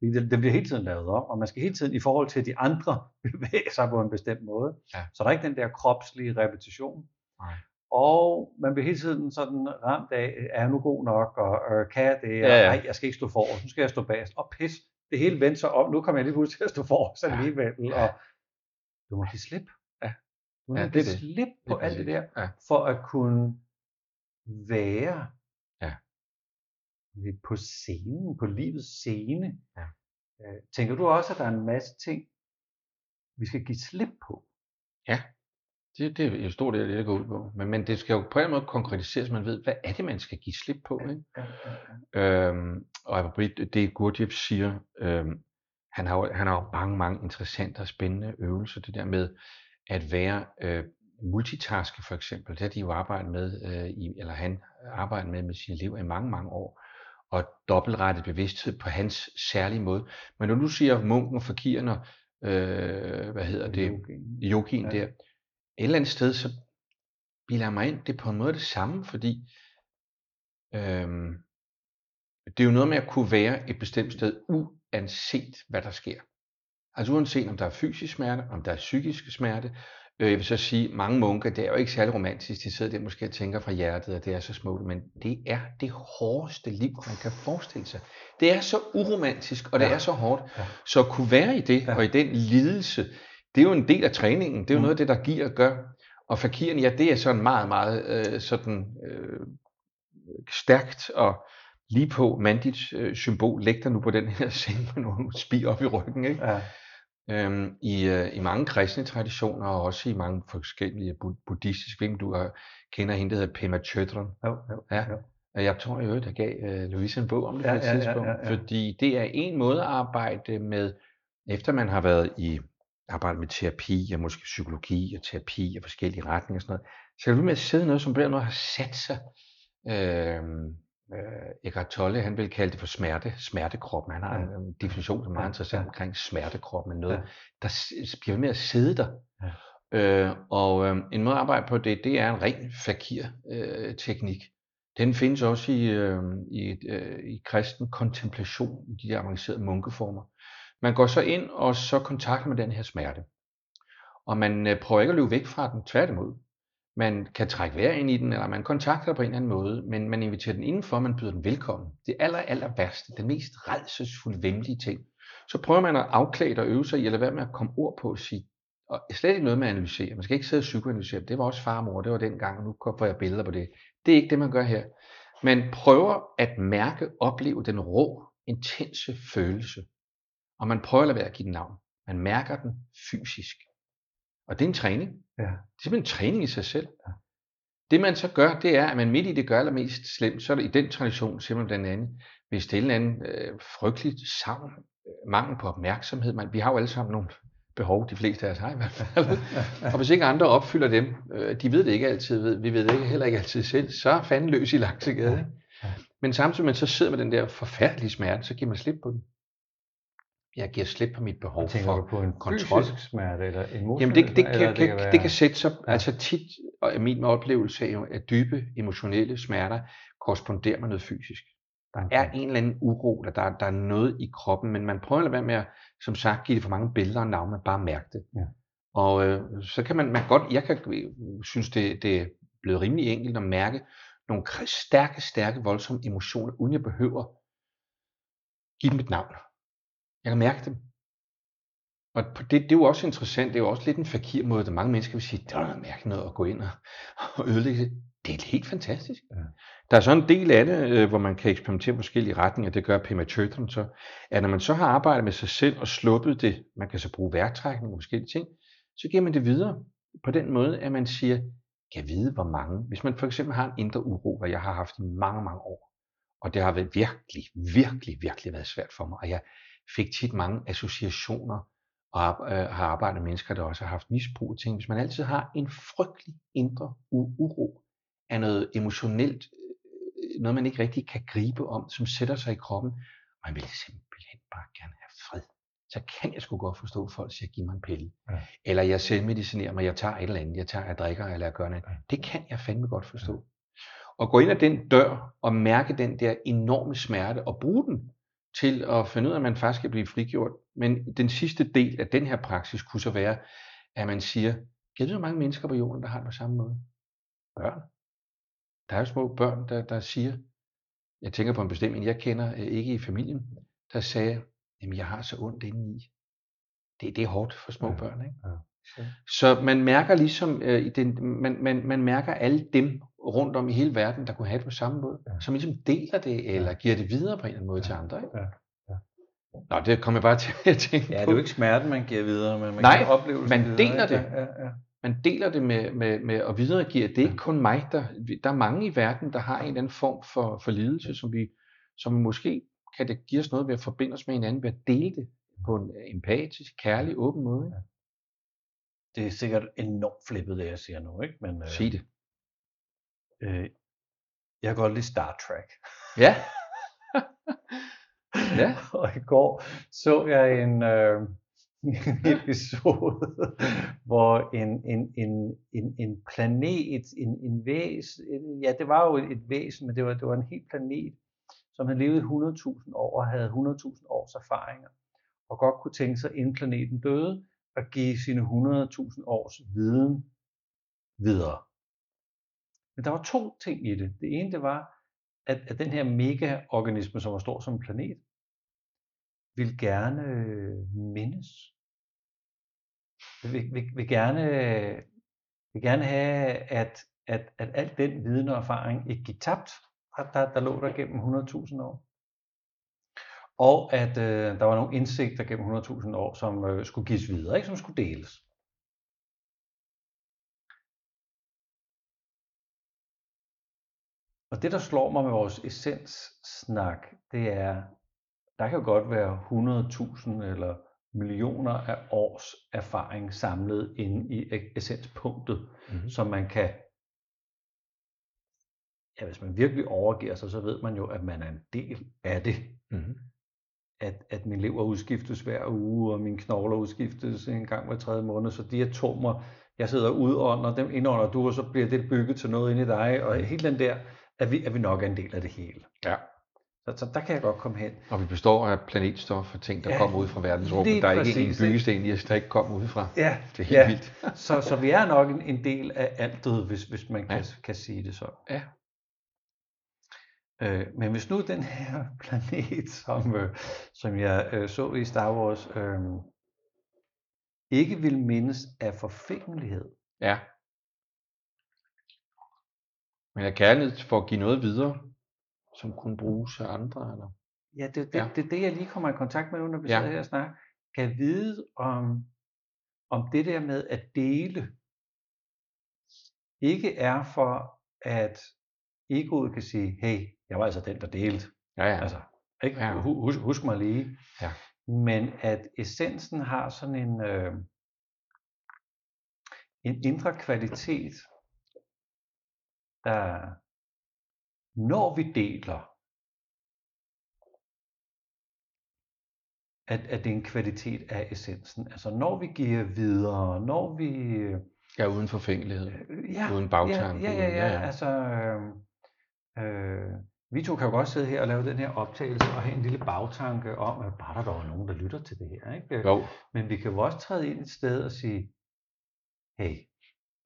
Det, det bliver hele tiden lavet om, og man skal hele tiden i forhold til de andre *laughs* bevæge sig på en bestemt måde. Ja. Så der er ikke den der kropslige repetition. Nej. Og man bliver hele tiden sådan ramt af, er jeg nu god nok, og øh, kan jeg det, og Ja, ja. nej, jeg skal ikke stå forrest, nu skal jeg stå bagerst, og pis, det hele vendte sig om, nu kommer jeg lige pludselig til at stå forrest alligevel, og du må give slip. Ja. Du må Ja, ja, det give det. slip på Lige alt det der, Ja. for at kunne være Ja. på scenen, på livets scene. Ja. Øh, Tænker du også, at der er en masse ting, vi skal give slip på? Det, det er en stor del af det, der går ud på. Men, men det skal jo på en måde konkretiseres, så man ved, hvad er det, man skal give slip på. Ikke? Ja, ja, Øhm, og det Gurdjieff siger, øhm, han har jo, han har jo mange, mange interessante og spændende øvelser. Det der med at være øh, multitaske for eksempel, det har de jo arbejdet med, øh, i, eller han arbejdet med med sine elever i mange, mange år. Og dobbeltrettet bevidsthed på hans særlige måde. Men når du siger munken og fakiren og, øh, hvad hedder det, Yogien. Ja. der, et eller andet sted, så bilder jeg mig ind, det er på en måde det samme, fordi øhm, det er jo noget med at kunne være et bestemt sted, uanset hvad der sker. Altså uanset om der er fysisk smerte, om der er psykisk smerte. Øh, jeg vil så sige, mange munker, det er jo ikke særlig romantisk, de sidder der måske og tænker fra hjertet, at det er så smukt, men det er det hårdeste liv, man kan forestille sig. Det er så uromantisk, og det Ja. er så hårdt. Ja. Så at kunne være i det, Ja. og i den lidelse, det er jo en del af træningen. Det er jo Mm. noget af det, der giver og gør. Og fakiren, ja, det er sådan meget, meget øh, sådan øh, stærkt og lige på mandigt øh, symbol. Læg dig nu på den her *laughs* seng med nogle spir op i ryggen. Ikke? Ja, Øhm, i, øh, I mange kristne traditioner, og også i mange forskellige bud- buddhistiske, hvilken du har, kender hende, der hedder Pema Chodron. jo, jo, Ja. jo. Jeg tror jo, der gav øh, Louise en bog om det Ja, på et ja, ja, tidspunkt, ja, ja. fordi det er en måde at arbejde med, efter man har været i arbejde med terapi, og måske psykologi og terapi og forskellige retninger og sådan noget, så kan du med at sidde noget, som den måde har sat sig. Øh, øh, Eckhart Tolle, han vil kalde det for smerte, smertekroppen. Han har en, en definition, som er meget Ja, interessant ja. omkring smertekroppen, men noget, Ja. der bliver med at sidde der. Ja. Øh, og øh, en måde at arbejde på det, det er en ren fakir-teknik. Den findes også i, øh, i, øh, i kristen kontemplation, i de der avancerede munkeformer. Man går så ind, og så kontakter med den her smerte. Og man øh, prøver ikke at løbe væk fra den, tværtimod. Man kan trække vejr ind i den, eller man kontakter den på en eller anden måde, men man inviterer den indenfor, man byder den velkommen. Det aller, aller værste, den mest redselsfulde, vemmelige ting. Så prøver man at afklæde og øve sig i, eller hvad med at komme ord på og sige, og slet ikke noget med at analysere. Man skal ikke sidde og psykoanalysere. Det var også far og mor, det var dengang, og nu får jeg billeder på det. Det er ikke det, man gør her. Man prøver at mærke, opleve den rå, intense følelse. Og man prøver at lade være at give den navn. Man mærker den fysisk. Og det er en træning. Ja. Det er simpelthen en træning i sig selv. Det man så gør, det er, at man midt i det gør allermest slemt, så er det i den tradition, siger man blandt andet, hvis det er en anden øh, frygteligt savn, øh, mangel på opmærksomhed. Man, vi har jo alle sammen nogle behov, de fleste af os har i hvert fald. *laughs* og hvis ikke andre opfylder dem, øh, de ved det ikke altid, ved, vi ved det ikke, heller ikke altid selv, så er fanden løs i. Ikke? Ja. Men samtidig man så sidder med den der forfærdelige smerte, så giver man slip på den. Jeg giver slip på mit behov Tænker for du på en kontrol. smerte eller emotionel Jamen det, det, smerte, kan, eller kan, det, være- det kan sætte sig, Ja. altså tit, og min oplevelse er jo, at dybe emotionelle smerter korresponderer med noget fysisk. Der er en er en eller anden uro, eller der, der er noget i kroppen, men man prøver at lade være med at, som sagt, give det for mange billeder og navne, men bare mærke det. Ja. Og øh, så kan man, man godt, jeg kan synes, det, det er blevet rimelig enkelt at mærke nogle stærke, stærke, voldsomme emotioner, uden jeg behøver give dem et navn. Jeg kan mærke dem. Og på det, det er jo også interessant, det er jo også lidt en fakir måde, at mange mennesker vil sige, det er noget mærkeligt noget at gå ind og, og ødelægge det. Det er helt fantastisk. Ja. Der er så en del af det, øh, hvor man kan eksperimentere forskellige retninger. Det gør Pema Chodron så, at når man så har arbejdet med sig selv og sluppet det, man kan så bruge værktrækning og forskellige ting, så giver man det videre på den måde, at man siger, kan vide hvor mange. Hvis man for eksempel har en indre uro, hvad jeg har haft i mange, mange år, og det har været virkelig, virkelig, virkelig været svært for mig, og jeg fik tit mange associationer og øh, har arbejdet med mennesker, der også har haft misbrug og ting. Hvis man altid har en frygtelig indre uro af noget emotionelt, øh, noget man ikke rigtig kan gribe om, som sætter sig i kroppen, og man vil simpelthen bare gerne have fred, så kan jeg sgu godt forstå, at folk siger, giv mig en pille. Ja. Eller jeg selvmedicinerer mig, jeg tager et eller andet, jeg tager, jeg drikker, eller jeg gør noget. Ja. Det kan jeg fandme godt forstå. Og gå ind ad den dør og mærke den der enorme smerte og bruge den til at finde ud af, at man faktisk kan blive frigjort. Men den sidste del af den her praksis kunne så være, at man siger, jeg ved, hvor mange mennesker på jorden, der har det på samme måde. Børn. Der er jo små børn, der, der siger, jeg tænker på en bestemt en, jeg kender øh, ikke i familien, der sagde, jamen jeg har så ondt indeni. Det, det er hårdt for små Ja, børn, ikke? ja. Så man mærker ligesom, øh, i den, man, man, man mærker alle dem rundt om i hele verden, der kunne have det på samme måde, Ja. som ligesom deler det, eller giver det videre på en eller anden måde til andre. Ikke? Ja, ja. Nå, det kommer jeg bare til at tænke Ja, det er jo ikke smerten, man giver videre, men man Nej, giver oplevelsen man videre, deler ikke? det. Ja, ja, ja. Man deler det med, med, med at videregive. Det er ikke kun mig, der, der er mange i verden, der har en eller anden form for, for lidelse, som vi, som måske kan det give os noget ved at forbinde os med hinanden, ved at dele det på en empatisk, kærlig, åben måde. Ikke? Det er sikkert enormt flippet, det jeg siger nu, ikke? Men, øh, Sig det. Øh, jeg kan godt lide Star Trek. Ja. *laughs* ja. Og i går så jeg en, øh, en episode, *laughs* hvor en, en, en, en, en planet, en, en væs, en, ja det var jo et, væsen, men det var, det var en helt planet, som havde levet i 100.000 år og havde 100.000 års erfaringer, og godt kunne tænke sig, inden planeten døde, at give sine 100.000 års viden videre. Men der var to ting i det. Det ene det var, at, at den her megaorganisme, som var stor som en planet, vil gerne øh, mindes. Vil, vil, vil, gerne, vil gerne have, at, at, at al den viden og erfaring ikke gik tabt, der, der, der lå der gennem 100.000 år. Og at øh, der var nogle indsigter gennem 100.000 år, som øh, skulle gives videre, ikke? som skulle deles. Og det, der slår mig med vores essens-snak, det er, der kan jo godt være 100.000 eller millioner af års erfaring samlet inde i essenspunktet, Mm-hmm. som man kan, ja, hvis man virkelig overgiver sig, så ved man jo, at man er en del af det. Mm-hmm. At, at min lever udskiftes hver uge, og mine knogler udskiftes en gang hver tredje måned, så de atomer, jeg sidder og udånder, dem indånder du, og så bliver det bygget til noget inde i dig, og hele den der, at vi, at vi nok er en del af det hele. Ja. Så, så der kan jeg godt komme hen. Og vi består af planetstof og ting, der Ja, kommer ud fra verdensrummet. Der er ikke en byggesten i os, der ikke kommer udefra. Ja, Det er helt ja. vildt. Så, så vi er nok en, en del af altet, hvis, hvis man kan, Ja. kan sige det så. Ja. Øh, men hvis nu den her *laughs* planet, som, øh, som jeg øh, så i Star Wars, øh, ikke vil mindes af forfængelighed, Ja. Men er kærlighed for at give noget videre, som kunne bruges af andre? Eller? Ja, det, det, Ja. det er det, jeg lige kommer i kontakt med nu, når vi Ja. sidder her og snakker. Kan vide om, om det der med at dele, ikke er for, at egoet kan sige, hey, jeg var altså den, der delte. Ja, ja. Altså, ikke? Ja. Husk, husk mig lige. Ja. Men at essensen har sådan en, øh, en indre kvalitet, der når vi deler, at, at det er en kvalitet af essensen. Altså når vi giver videre, når vi... øh, ja, uden forfængelighed. Ja, Uden bagtanke, Ja, ja, ja, ja. ja. altså... Øh, øh, vi to kan jo godt sidde her og lave den her optagelse og have en lille bagtanke om, at bare der dog er nogen, der lytter til det her. Ikke? Jo, Men vi kan jo også træde ind et sted og sige, hey,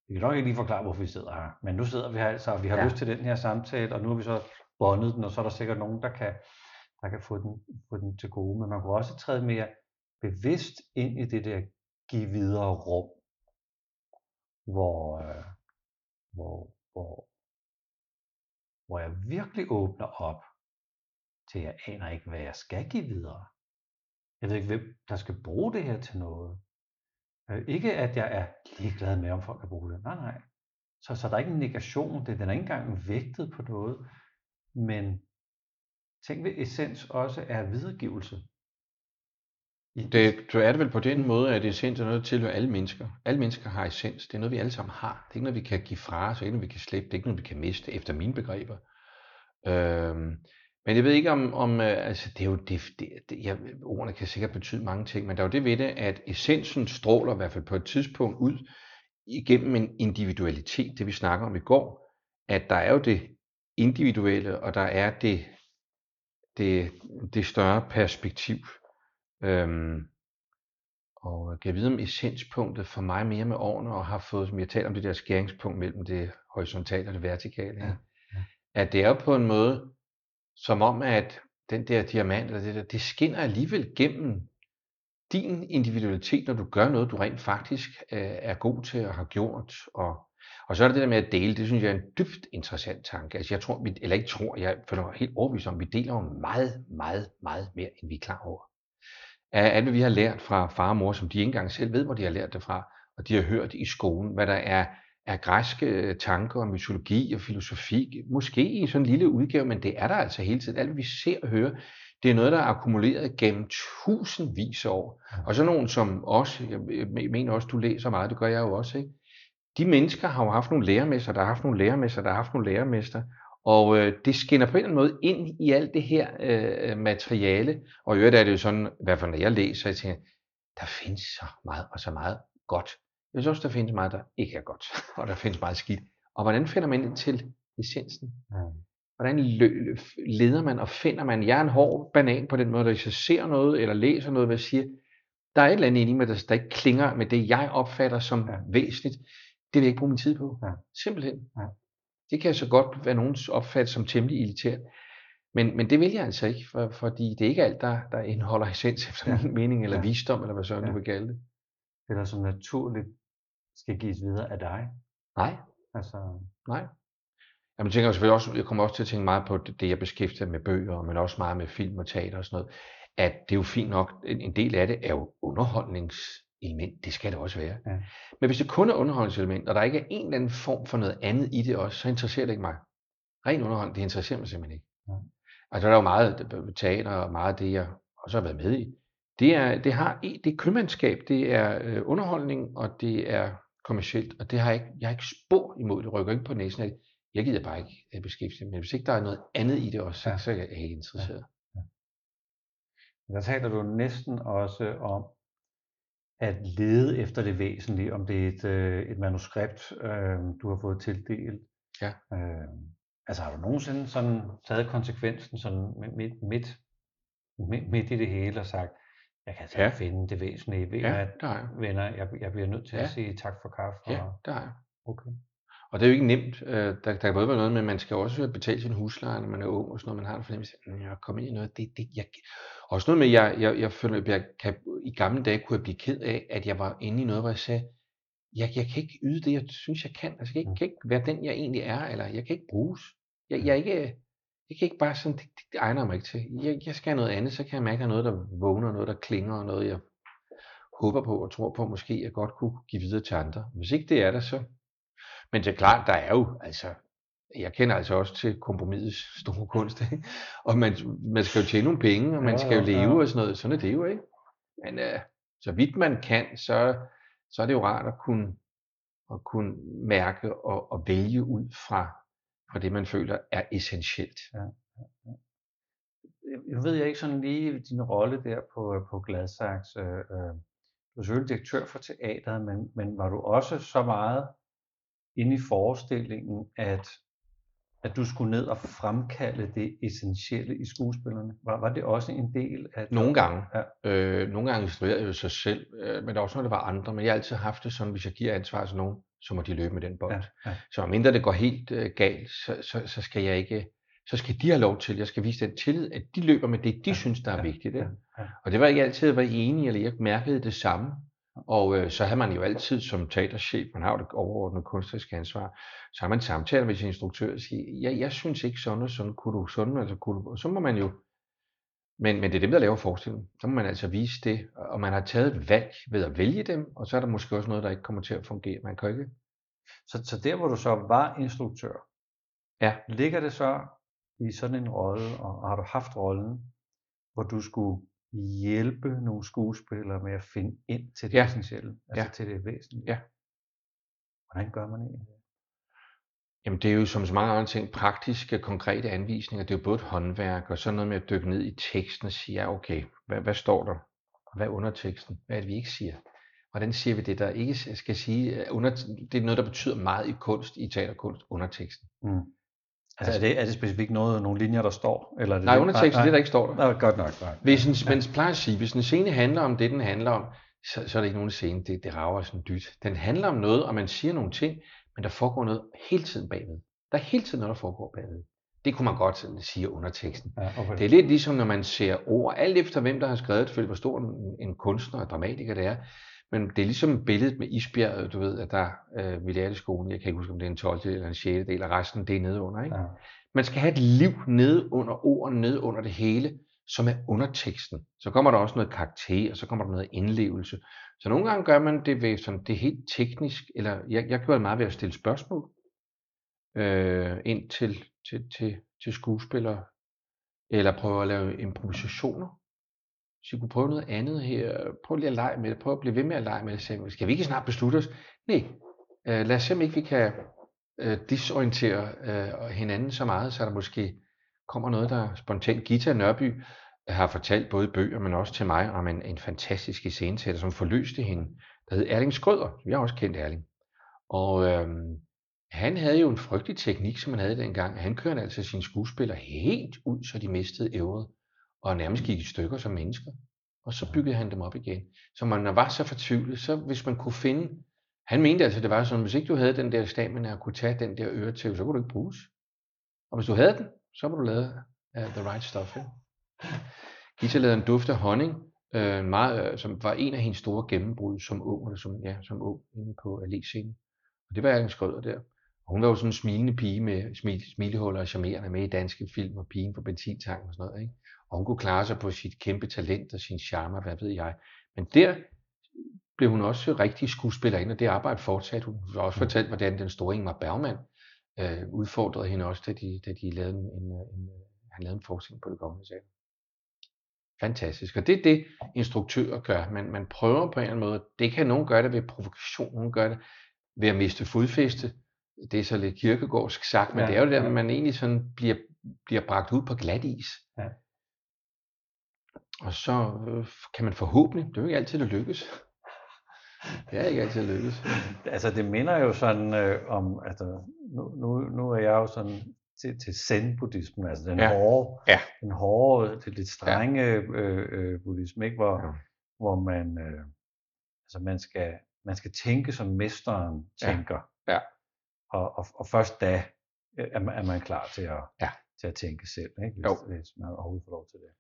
vi kan nok ikke lige forklare, hvorfor vi sidder her, men nu sidder vi her altså, og vi har Ja. lyst til den her samtale, og nu har vi så bondet den, og så er der sikkert nogen, der kan, der kan få, den, få den til gode. Men man kan også træde mere bevidst ind i det der give videre rum, hvor, øh, hvor, hvor, hvor jeg virkelig åbner op til, jeg aner ikke, hvad jeg skal give videre. Jeg ved ikke, hvem der skal bruge det her til noget. Øh, ikke at jeg er ligeglad med, om folk kan bruge det. Nej, nej. Så, så der er ikke en negation. Det, den er ikke engang vægtet på noget. Men tænk ved essens også er videregivelse. Det, det, så er det vel på den måde, at essens er noget, der tilhører alle mennesker. Alle mennesker har essens. Det er noget, vi alle sammen har. Det er ikke noget, vi kan give fra os. Det er ikke noget, vi kan slippe. Det er ikke noget, vi kan miste, efter mine begreber. Øhm, men jeg ved ikke om, om øh, altså det er jo det, det, det ja, ordene kan sikkert betyde mange ting, men der er jo det ved det, at essensen stråler i hvert fald på et tidspunkt ud igennem en individualitet, det vi snakker om i går, at der er jo det individuelle, og der er det, det, det større perspektiv. Øhm, og kan vide om essenspunktet for mig mere med årene, og har fået, som jeg taler om det der skæringspunkt mellem det horisontale og det vertikale, Ja, ja, at det er på en måde, som om at den der diamant, eller det der, det skinner alligevel gennem din individualitet, når du gør noget, du rent faktisk øh, er god til at have gjort. Og, og så er det det der med at dele, det synes jeg er en dybt interessant tanke. Altså jeg tror, vi, eller ikke tror, jeg føler mig helt overbevist om, vi deler jo meget, meget, meget mere, end vi er klar over. Af alt, hvad vi har lært fra far og mor, som de ikke engang selv ved, hvor de har lært det fra, og de har hørt i skolen, hvad der er af græske tanker og mytologi og filosofi, måske i sådan en lille udgave, men det er der altså hele tiden. Alt, hvad vi ser og hører, det er noget, der er akkumuleret gennem tusindvis af år. Og så nogen som os, jeg mener også, du læser meget, det gør jeg jo også, ikke? De mennesker har jo haft nogle lærermester, der har haft nogle lærermester, der har haft nogle lærermester, og øh, det skinner på en eller anden måde ind i alt det her øh, materiale. Og i øvrigt er det jo sådan, i hvert fald når jeg læser, jeg tænker, der findes så meget og så meget godt. Jeg synes også, der findes meget, der ikke er godt, *laughs* og der findes meget skidt. Og hvordan finder man ind til essensen? Ja. Hvordan leder man og finder man? Jeg er en hård banan på den måde, hvis jeg ser noget eller læser noget, hvad siger, der er et eller andet inde i mig, der, der ikke klinger med det, jeg opfatter som ja. væsentligt. Det vil jeg ikke bruge min tid på. Ja. Simpelthen. Ja. Det kan så godt være nogens opfatte som temmelig irriteret. Men, men det vil jeg altså ikke, for, fordi det er ikke alt, der, der indeholder essens efter Ja. min mening, eller Ja. visdom, eller hvad så Ja. du vil kalde det. Der som naturligt skal gives videre af dig. Nej, Altså, nej. Jamen, jeg tænker selvfølgelig også, jeg kommer også til at tænke meget på det, jeg beskæftiger med bøger, men også meget med film og teater og sådan noget, at det er jo fint nok, en, del af det er jo underholdningselement, det skal det også være. Ja. Men hvis det kun er underholdningselement, og der ikke er en eller anden form for noget andet i det også, så interesserer det ikke mig. Ren underholdning, det interesserer mig simpelthen ikke. Ja. Altså der er jo meget teater og meget af det, jeg også har været med i. Det er, det har, det er købmandskab, det er øh, underholdning, og det er kommercielt, og det har jeg ikke, jeg har ikke spor imod det, rykker ikke på næsen af det. Jeg gider bare ikke øh, beskæftige mig, men hvis ikke der er noget andet i det også, så, Ja. så er jeg ikke interesseret. der taler du næsten også om at lede efter det væsentlige, om det er et, øh, et manuskript, øh, du har fået tildelt. Ja. Øh, altså har du nogensinde sådan taget konsekvensen sådan midt, midt, midt, midt, i det hele og sagt, jeg kan altså Ja. finde det væsentlige. Ved Ja, ja. har jeg. venner, jeg, jeg bliver nødt til ja. Ja. at sige tak for kaffe. Ja, Og, der har jeg. okay. Og det er jo ikke nemt. Øh, Der, der kan både være noget med, at man skal også betale sin husleje, når man er ung, og sådan noget. Man har en fornemmelse af, at jeg er kommet ind i noget. Det, det, jeg, også noget med, at jeg, jeg, jeg føler, at jeg kan, i gamle dage kunne jeg blive ked af, at jeg var inde i noget, hvor jeg sagde, jeg, jeg kan ikke yde det, jeg synes, jeg kan. Altså, jeg kan ikke, kan ikke være den, jeg egentlig er, eller jeg kan ikke bruges. Jeg, jeg, er ikke, jeg kan ikke bare sådan, det, det, det egner mig ikke til. Jeg, jeg skal have noget andet, så kan jeg mærke, at der er noget, der vågner, noget, der klinger, og noget, jeg håber på og tror på, måske jeg godt kunne give videre til andre. Hvis ikke det er der, så... Men det er klart, der er jo, altså, jeg kender altså også til kompromisets store kunst, ikke? og man, man skal jo tjene nogle penge, og man Jo, skal jo leve jo. og sådan noget, sådan er det jo, ikke? Men øh, så vidt man kan, så, så er det jo rart at kunne, at kunne mærke og, og vælge ud fra, fra det, man føler er essentielt. Jeg ved jeg ikke sådan lige din rolle der på, på Gladsaxe. Øh, øh, du er selvfølgelig direktør for teateret, men, men var du også så meget inde i forestillingen, at, at du skulle ned og fremkalde det essentielle i skuespillerne? Var, var det også en del af Nogle gange. Ja. Øh, nogle gange instruerer jeg jo sig selv, øh, men også noget, der var andre. Men jeg har altid haft det sådan, hvis jeg giver ansvar til nogen, så må de løbe med den bold. Ja, ja. Så mindre det går helt øh, galt, så, så, så skal jeg ikke, så skal de have lov til, jeg skal vise den tillid, at de løber med det, de Ja, synes, der er ja, vigtigt. Ikke? ja, ja. Og det var ikke altid, at jeg var enig, eller jeg mærkede det samme. Og øh, så har man jo altid som teaterchef, man har jo det overordnede kunstneriske ansvar, så har man samtaler med sin instruktør og siger, ja, jeg synes ikke sådan og sådan, kunne du sådan, altså kunne du, og så må man jo, men, men det er dem, der laver forestillingen, så må man altså vise det, og man har taget et valg ved at vælge dem, og så er der måske også noget, der ikke kommer til at fungere. Man kan ikke, Så, så der, hvor du så var instruktør, Ja. ligger det så i sådan en rolle, og, og har du haft rollen, hvor du skulle hjælpe nogle skuespillere med at finde ind til det Ja. essentielle, altså Ja. til det væsentlige? Ja. Hvordan gør man egentlig det? Jamen det er jo som så mange andre ting, praktiske, konkrete anvisninger. Det er jo både et håndværk og sådan noget med at dykke ned i teksten og sige, ja okay, hvad, hvad står der? Hvad er underteksten? Hvad er det, vi ikke siger? Hvordan siger vi det, der ikke skal sige? Under, det er noget, der betyder meget i kunst, i teaterkunst, underteksten. Mm. Altså, er, det, er det specifikt noget, nogle linjer, der står? Eller er det Nej, underteksten, det der ikke står der. Nej, godt nok. Nej. Hvis en, man plejer at sige, hvis en scene handler om det, den handler om, så, så er det ikke nogen scene, det, det rager sådan dyt. Den handler om noget, og man siger nogle ting, men der foregår noget hele tiden bagved. Der er hele tiden noget, der foregår bagved. Det kunne man godt sige under teksten. Ja, okay. Det er lidt ligesom, når man ser ord, alt efter hvem, der har skrevet det, hvor stor en, en kunstner og dramatiker det er. Men det er ligesom billedet med isbjerget, du ved, at der, øh, skolen, jeg kan ikke huske, om det er en 12. eller en 6. del, og resten det er nede under. Ikke? Ja. Man skal have et liv nede under ordene, nede under det hele, som er underteksten. Så kommer der også noget karakter, og så kommer der noget indlevelse. Så nogle gange gør man det ved sådan, det er helt teknisk, eller jeg, jeg gjorde det meget ved at stille spørgsmål øh, ind til, til, til, til skuespillere, eller prøve at lave improvisationer. Så vi kunne prøve noget andet her. Prøv lige at lege med det. Prøv at blive ved med at lege med det. Så skal vi ikke snart beslutte os? Nej. Øh, lad os se, om ikke vi kan øh, disorientere øh, hinanden så meget, så der måske kommer noget, der spontant. Gita Nørby øh, har fortalt både i bøger, men også til mig om en, en fantastisk iscenesætter, som forløste hende, der hed Erling Skrøder. Jeg har også kendt Erling. Og øh, han havde jo en frygtelig teknik, som han havde dengang. Han kørte altså sine skuespillere helt ud, så de mistede ævret, og nærmest gik i stykker som mennesker. Og så byggede han dem op igen. Så man var så fortvivlet, så hvis man kunne finde... Han mente altså, det var sådan, hvis ikke du havde den der stamina og kunne tage den der øretæv, så kunne du ikke bruges. Og hvis du havde den, så var du lavet uh, the right stuff. Ikke? Gita lavede en duft af honning, øh, meget, øh, som var en af hendes store gennembrud som ung, eller som, ja, som ung inde på allé Og det var Erling Skrøder der. Og hun var jo sådan en smilende pige med smil, smilehuller og charmerende med i danske film og pigen på benzintanken og sådan noget. Ikke? Og hun kunne klare sig på sit kæmpe talent og sin charme, hvad ved jeg. Men der blev hun også rigtig skuespillerinde, og det arbejde fortsatte hun. Hun har også fortalt, hvordan den store Ingmar Bergman øh, udfordrede hende også, da de, da de lavede en, en, en, han lavede en forskning på det kommende sag. Fantastisk. Og det er det, instruktører gør. Man, man prøver på en eller anden måde. Det kan nogen gøre det ved provokation, nogen gør det ved at miste fodfæste. Det er så lidt kirkegårdsk sagt, men ja, det er jo der, ja. man egentlig sådan bliver, bliver bragt ud på glat is. Ja. Og så øh, kan man forhåbentlig, det er jo ikke altid, det lykkes. Det er ikke altid lykkes. Altså det minder jo sådan øh, om, altså nu, nu, nu er jeg jo sådan til, til zen-buddhismen, altså den ja. hårde, ja. den hårde, det lidt strenge ja. øh, øh, buddhisme, ikke? Hvor, ja. hvor man, øh, altså man skal, man skal tænke som mesteren tænker. Ja. ja. Og, og, og først da øh, er man, er man klar til at, ja. til at tænke selv, ikke? Hvis, jo. hvis man overhovedet får lov til det.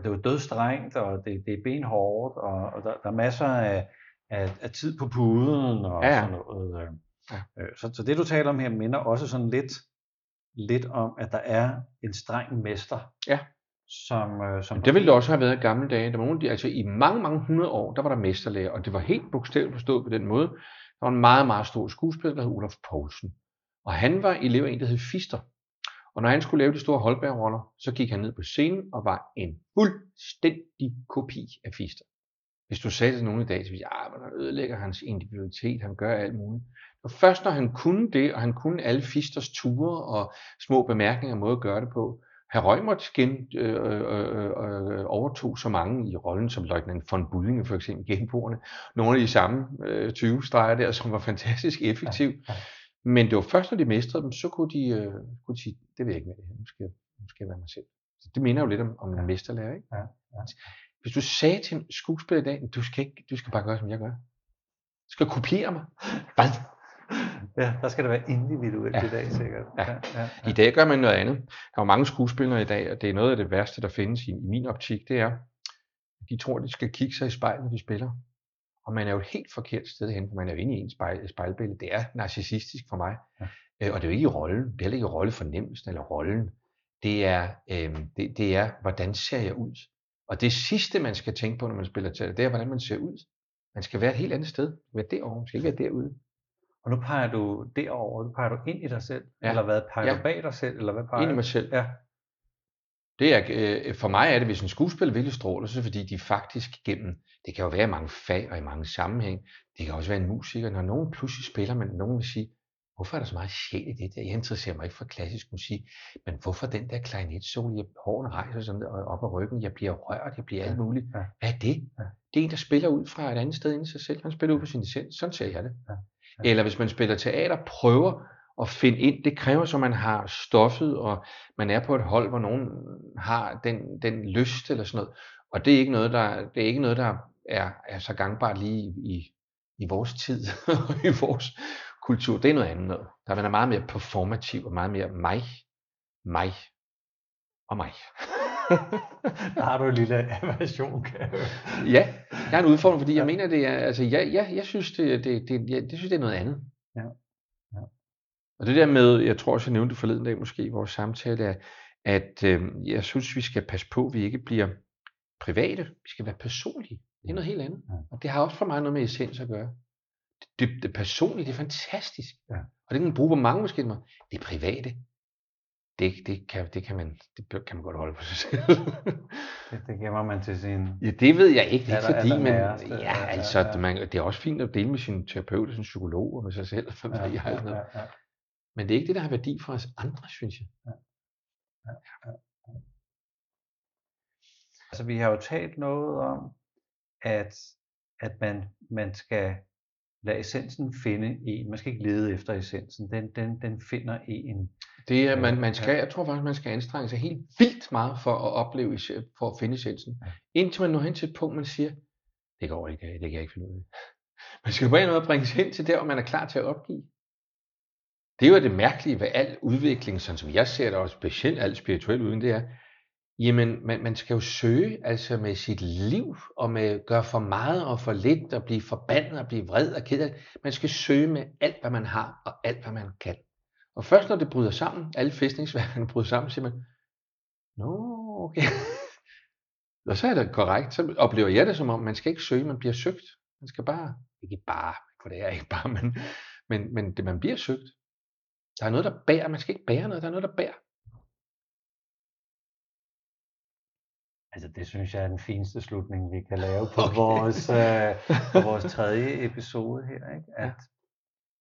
Og det er jo dødstrengt, og det, det er benhårdt, og, og der, der er masser af, af, af tid på puden og ja. sådan noget. Øh. Ja. Så, så det du taler om her minder også sådan lidt lidt om, at der er en streng mester. Ja. Som, øh, som det ville det også have været i gamle dage. Der var nogle, altså i mange, mange hundrede år, der var der mesterlærer, og det var helt bogstaveligt forstået på den måde. Der var en meget, meget stor skuespiller, der hed Olaf Poulsen. Og han var elev af en, der hed Fister. Og når han skulle lave de store Holberg-roller, så gik han ned på scenen og var en fuldstændig kopi af Fister. Hvis du sagde til nogen i dag, så ville jeg, at ah, han ødelægger hans individualitet, han gør alt muligt. Og først når han kunne det, og han kunne alle Fisters ture og små bemærkninger måde at gøre det på, Herr Rømert gen, øh, øh, øh, øh, overtog så mange i rollen som løjtnant von Budinge for eksempel genboerne. Nogle af de samme øh, 20 streger der, som var fantastisk effektiv. Ja, ja. Men det var først, når de mestrede dem, så kunne de, øh, kunne de sige, det vil jeg ikke med det her, nu skal, nu skal jeg være mig selv. Så det minder jo lidt om, om en mesterlærer, ikke? Ja, ja. Hvis du sagde til en skuespiller i dag, du skal, ikke, du skal bare gøre, som jeg gør. Du skal kopiere mig. Hvad? Ja, der skal det være individuelt ja. i dag, sikkert. Ja. Ja, ja, ja. I dag gør man noget andet. Der er mange skuespillere i dag, og det er noget af det værste, der findes i, i min optik, det er, de tror, de skal kigge sig i spejlet, når de spiller. Og man er jo et helt forkert sted hen, for man er jo inde i en spejl, spejlbillede. Det er narcissistisk for mig. Ja. Øh, og det er jo ikke i rollen. Det er heller ikke i rollefornemmelsen eller rollen. Det er, øh, det, det er, hvordan ser jeg ud? Og det sidste, man skal tænke på, når man spiller teater, det er, hvordan man ser ud. Man skal være et helt andet sted. Være derovre. Man skal ikke være derude. Og nu peger du derover, du peger du ind i dig selv, ja. eller hvad? Peger ja. du bag dig selv, eller hvad peger Ind i mig selv. Ja. Det er, øh, for mig er det, hvis en skuespiller virkelig stråler, så fordi de faktisk gennem, det kan jo være i mange fag og i mange sammenhæng, det kan også være en musiker, når nogen pludselig spiller, men nogen vil sige, hvorfor er der så meget sjæl i det der? Jeg interesserer mig ikke for klassisk musik, men hvorfor den der klarinetsolo, jeg hårene rejser sådan der op ad ryggen, jeg bliver rørt, jeg bliver alt muligt. Ja. Hvad er det? Ja. Det er en, der spiller ud fra et andet sted end sig selv. Han spiller ud på sin essens. Sådan ser jeg det. Ja. Ja. Eller hvis man spiller teater, prøver at finde ind. Det kræver så, at man har stoffet, og man er på et hold, hvor nogen har den, den lyst eller sådan noget. Og det er ikke noget, der, det er, ikke noget, der er, er så gangbart lige i, i vores tid *laughs* og i vores kultur. Det er noget andet noget. Der er meget mere performativ og meget mere mig, mig og mig. *laughs* Der har du en lille aversion, kan jeg. Ja, jeg har en udfordring, fordi jeg mener, det er, altså, ja, ja, jeg synes, det, det, det, jeg, det synes, det er noget andet. Ja. Og det der med, jeg tror også, jeg nævnte forleden dag måske i vores samtale, er, at øh, jeg synes, vi skal passe på, at vi ikke bliver private. Vi skal være personlige. Det er noget helt andet. Ja. Og det har også for mig noget med essens at gøre. Det, det, det personlige, det er fantastisk. Ja. Og det kan man bruge på mange måske. Det private, det, det, kan, det, kan man, det kan man godt holde på sig selv. *laughs* Det, det gemmer man til sin... ja, det ved jeg ikke. Det er Aller- fordi, men ja, Ja, ja, altså, ja. Man, det er også fint at dele med sin terapeut og sin psykolog og med sig selv. Ja, ja, ja, ja. Men det er ikke det, der har værdi for os andre, synes jeg. Altså, vi har jo talt noget om, at, at man, man skal lade essensen finde en. Man skal ikke lede efter essensen. Den, den, den finder en. Det er, Ja, man, man skal, ja. jeg tror faktisk, man skal anstrenge sig helt vildt meget for at opleve, for at finde essensen. Ja. Indtil man når hen til et punkt, man siger, det går ikke, det kan jeg ikke finde ud af. Man skal på en måde bringes hen til der, hvor man er klar til at opgive. Det er jo det mærkelige ved al udvikling, sådan som jeg ser det, og specielt al spirituel udvikling, det er, jamen man, man skal jo søge altså med sit liv, og med gøre for meget og for lidt, og blive forbandet og blive vred og ked af. Man skal søge med alt, hvad man har, og alt, hvad man kan. Og først når det bryder sammen, alle fæstningsværkerne bryder sammen, siger man, Nå, okay. *laughs* og så er det korrekt. Så oplever jeg det som om, man skal ikke søge, man bliver søgt. Man skal bare, ikke bare, for det er ikke bare, men, men, men det, man bliver søgt. Der er noget, der bærer. Man skal ikke bære noget, der er noget, der bærer. Altså, det synes jeg er den fineste slutning, vi kan lave *laughs* på Okay. vores, øh, på vores *laughs* tredje episode her. Ikke? At,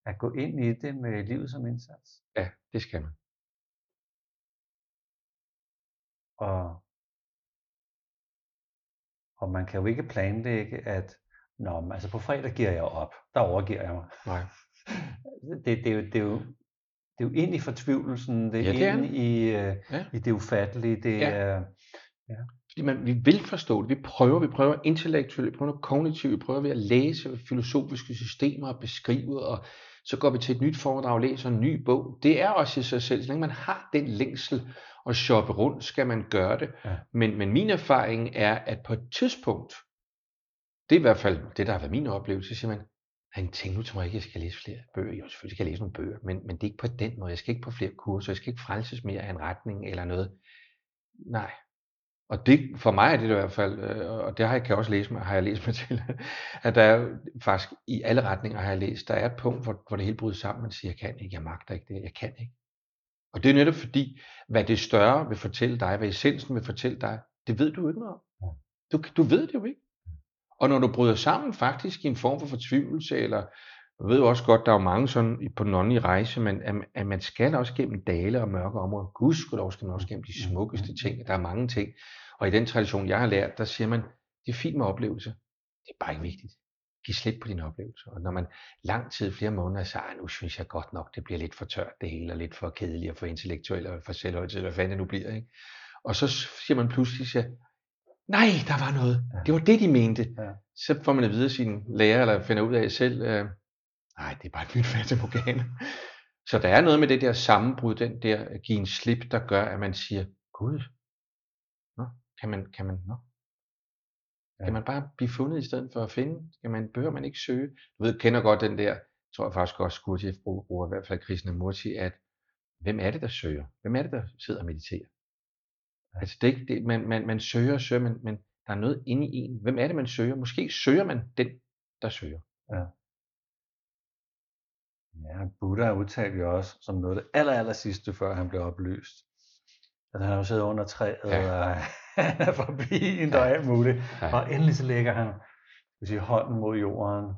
at gå ind i det med livet som indsats. Ja, det skal man. Og, og man kan jo ikke planlægge, at Nå, men altså på fredag giver jeg op. Der overgiver jeg mig. Nej. *laughs* Det, det, er jo, det, er jo, det er jo ind i fortvivlelsen, det er, Ja, det er ind i, øh, Ja. i det ufattelige. Det Ja. er, Fordi man, vi vil forstå det. Vi prøver, vi prøver intellektuelt, vi prøver kognitivt, vi prøver ved at læse filosofiske systemer og beskrive, og så går vi til et nyt foredrag og læser en ny bog. Det er også i sig selv. Så længe man har den længsel at shoppe rundt, skal man gøre det. Ja. Men, men min erfaring er, at på et tidspunkt, det er i hvert fald det, der har været min oplevelse, så siger man, han tænker nu tror jeg ikke, jeg skal læse flere bøger. Jo, selvfølgelig skal jeg læse nogle bøger, men, men det er ikke på den måde. Jeg skal ikke på flere kurser, jeg skal ikke frelses mere af en retning eller noget. Nej, og det, for mig er det i hvert fald, øh, og det har jeg, kan jeg også læse mig, har jeg læst mig *laughs* til, at der er faktisk i alle retninger har jeg læst, der er et punkt, hvor, hvor det hele bryder sammen, man siger, jeg kan ikke, jeg magter ikke det, jeg kan ikke. Og det er netop fordi, hvad det større vil fortælle dig, hvad essensen vil fortælle dig, det ved du ikke noget om. Du, du ved det jo ikke. Og når du bryder sammen faktisk i en form for fortvivlelse, eller jeg ved jo også godt, der er jo mange sådan på den åndelige rejse, men at, at man skal også gennem dale og mørke områder. Gud skulle også, skal man også gennem de smukkeste ting. Der er mange ting. Og i den tradition, jeg har lært, der siger man, det er fint med oplevelser. Det er bare ikke vigtigt. Giv slip på dine oplevelser. Og når man lang tid, flere måneder, siger, "Ej, nu synes jeg godt nok, det bliver lidt for tørt det hele, og lidt for kedeligt, og for intellektuelt, og for selvhøjtid, hvad fanden det nu bliver. Ikke? Og så siger man pludselig, siger, nej, der var noget. Det var det, de mente. Ja. Så får man at vide af sin lærer, eller finder ud af selv, øh, nej, det er bare et nyt fatamorgana. Så der er noget med det der sammenbrud, den der give en slip, der gør, at man siger, Gud, nå, kan man, kan man, nå, Ja. kan man bare blive fundet i stedet for at finde? Skal man, behøver man ikke søge? Du ved, kender godt den der, tror jeg faktisk også Gurdjieff bruger, bruger i hvert fald Krishnamurti, at hvem er det, der søger? Hvem er det, der sidder og mediterer? Altså det, er ikke- det, man, man, man søger og søger, men, men der er noget inde i en. Hvem er det, man søger? Måske søger man den, der søger. Ja, Buddha udtalte jo også som noget af det aller, aller sidste, før han blev oplyst. At han har jo siddet under træet, Ja. ja. og han *laughs* er forbi en og alt muligt. Ja. Og endelig så lægger han skal vi sige, hånden mod jorden,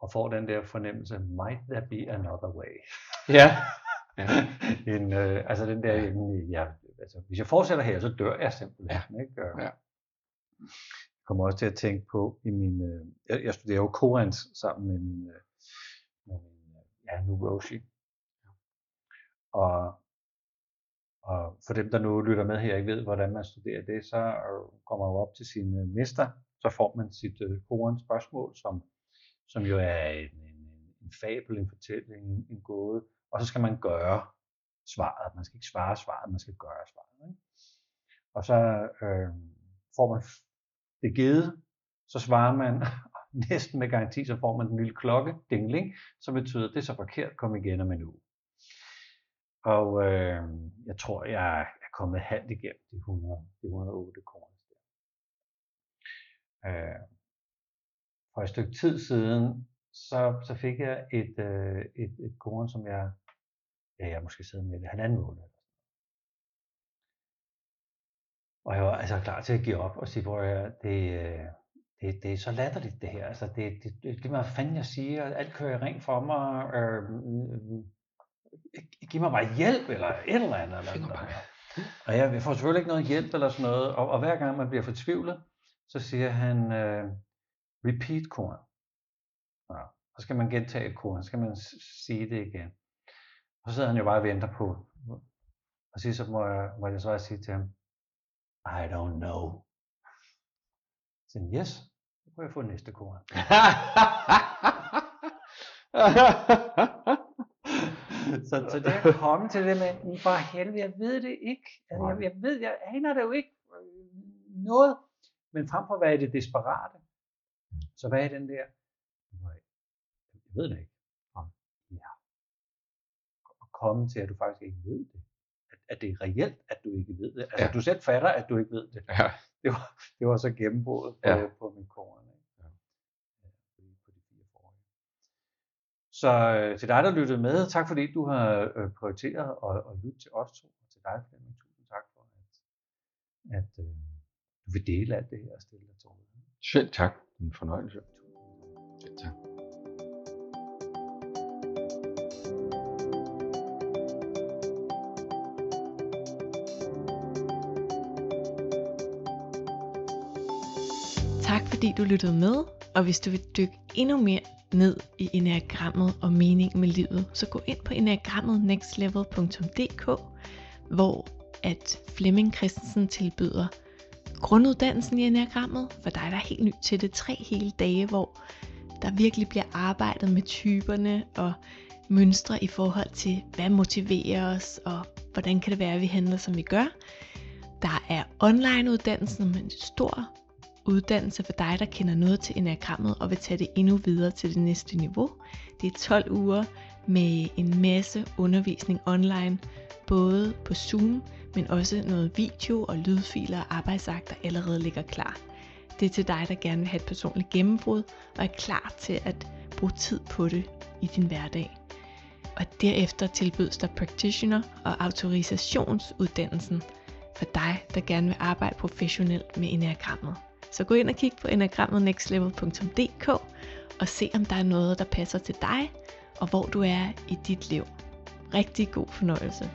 og får den der fornemmelse, might there be another way? Ja. *laughs* ja. en, øh, altså den der, Ja. ja. ja, altså, hvis jeg fortsætter her, så dør jeg simpelthen. Ikke? Og Ja. Jeg kommer også til at tænke på, i min, øh, jeg, jeg studerer jo Korans sammen med min, øh, med min øh, ja, nu Roshi. Og, og for dem, der nu lytter med her, ikke ved, hvordan man studerer det, så øh, kommer man jo op til sin øh, mester, så får man sit øh, koren spørgsmål, som, som jo er en, en, en fabel, en fortælling, en, en gåde, og så skal man gøre svaret. Man skal ikke svare svaret, man skal gøre svaret. Ikke? Og så øh, får man det givet, så svarer man *laughs* næsten med garanti, så får man den lille klokke, dingling, som betyder, at det er så forkert, kom igen om en uge. Og øh, jeg tror, jeg er kommet halvt igennem de 100, de 108 kroner. Øh, for et stykke tid siden, så, så fik jeg et, øh, et, et korn, som jeg, ja, jeg måske sidder med det halvanden måned. Og jeg var altså klar til at give op og sige, hvor jeg, det, øh, det, det er så latterligt det her. Altså, det, det, det, det hvad fanden jeg siger, alt kører rent for mig. Øh, giv mig bare hjælp, eller et eller andet. Eller noget. Og jeg får selvfølgelig ikke noget hjælp eller sådan noget, og, og hver gang man bliver fortvivlet, så siger han, uh, repeat korn. Ja, så skal man gentage et korn, så skal man sige det igen. Og så sidder han jo bare og venter på, og så må jeg, må jeg så sige til ham, I don't know. Så yes, så kunne jeg få næste korn. *laughs* så, så det at komme til det med, for helvede, jeg ved det ikke. Altså, jeg, jeg ved, jeg aner det jo ikke øh, noget. Men frem for at være i det desperate, så hvad er den der, jeg ved det ikke. Komme til, at du faktisk ikke ved det. At, at det er reelt, at du ikke ved det. Altså, ja. du selv fatter, at du ikke ved det. Ja. Det var, det var så gennembruddet på, ja. på min korn. Så øh, til dig, der lyttede med, tak fordi du har øh, prioriteret at, at lytte til os to. Og til dig, Flemming, tusind tak for, at, at øh, du vil dele alt det her og stille dig til. Selv tak. En fornøjelse. Selv tak. Tak fordi du lyttede med, og hvis du vil dykke endnu mere ned i enagrammet og meningen med livet, så gå ind på enagrammetnextlevel.dk, hvor at Flemming Christensen tilbyder grunduddannelsen i enagrammet, for dig der er helt ny til det, tre hele dage, hvor der virkelig bliver arbejdet med typerne og mønstre i forhold til, hvad motiverer os, og hvordan kan det være, at vi handler, som vi gør. Der er online uddannelsen med en stor uddannelse for dig, der kender noget til enagrammet og vil tage det endnu videre til det næste niveau. Det er 12 uger med en masse undervisning online, både på Zoom, men også noget video og lydfiler og arbejdsakter allerede ligger klar. Det er til dig, der gerne vil have et personligt gennembrud og er klar til at bruge tid på det i din hverdag. Og derefter tilbydes der practitioner og autorisationsuddannelsen for dig, der gerne vil arbejde professionelt med enagrammet. Så gå ind og kig på enagrammetnextlevel.dk og se om der er noget, der passer til dig og hvor du er i dit liv. Rigtig god fornøjelse.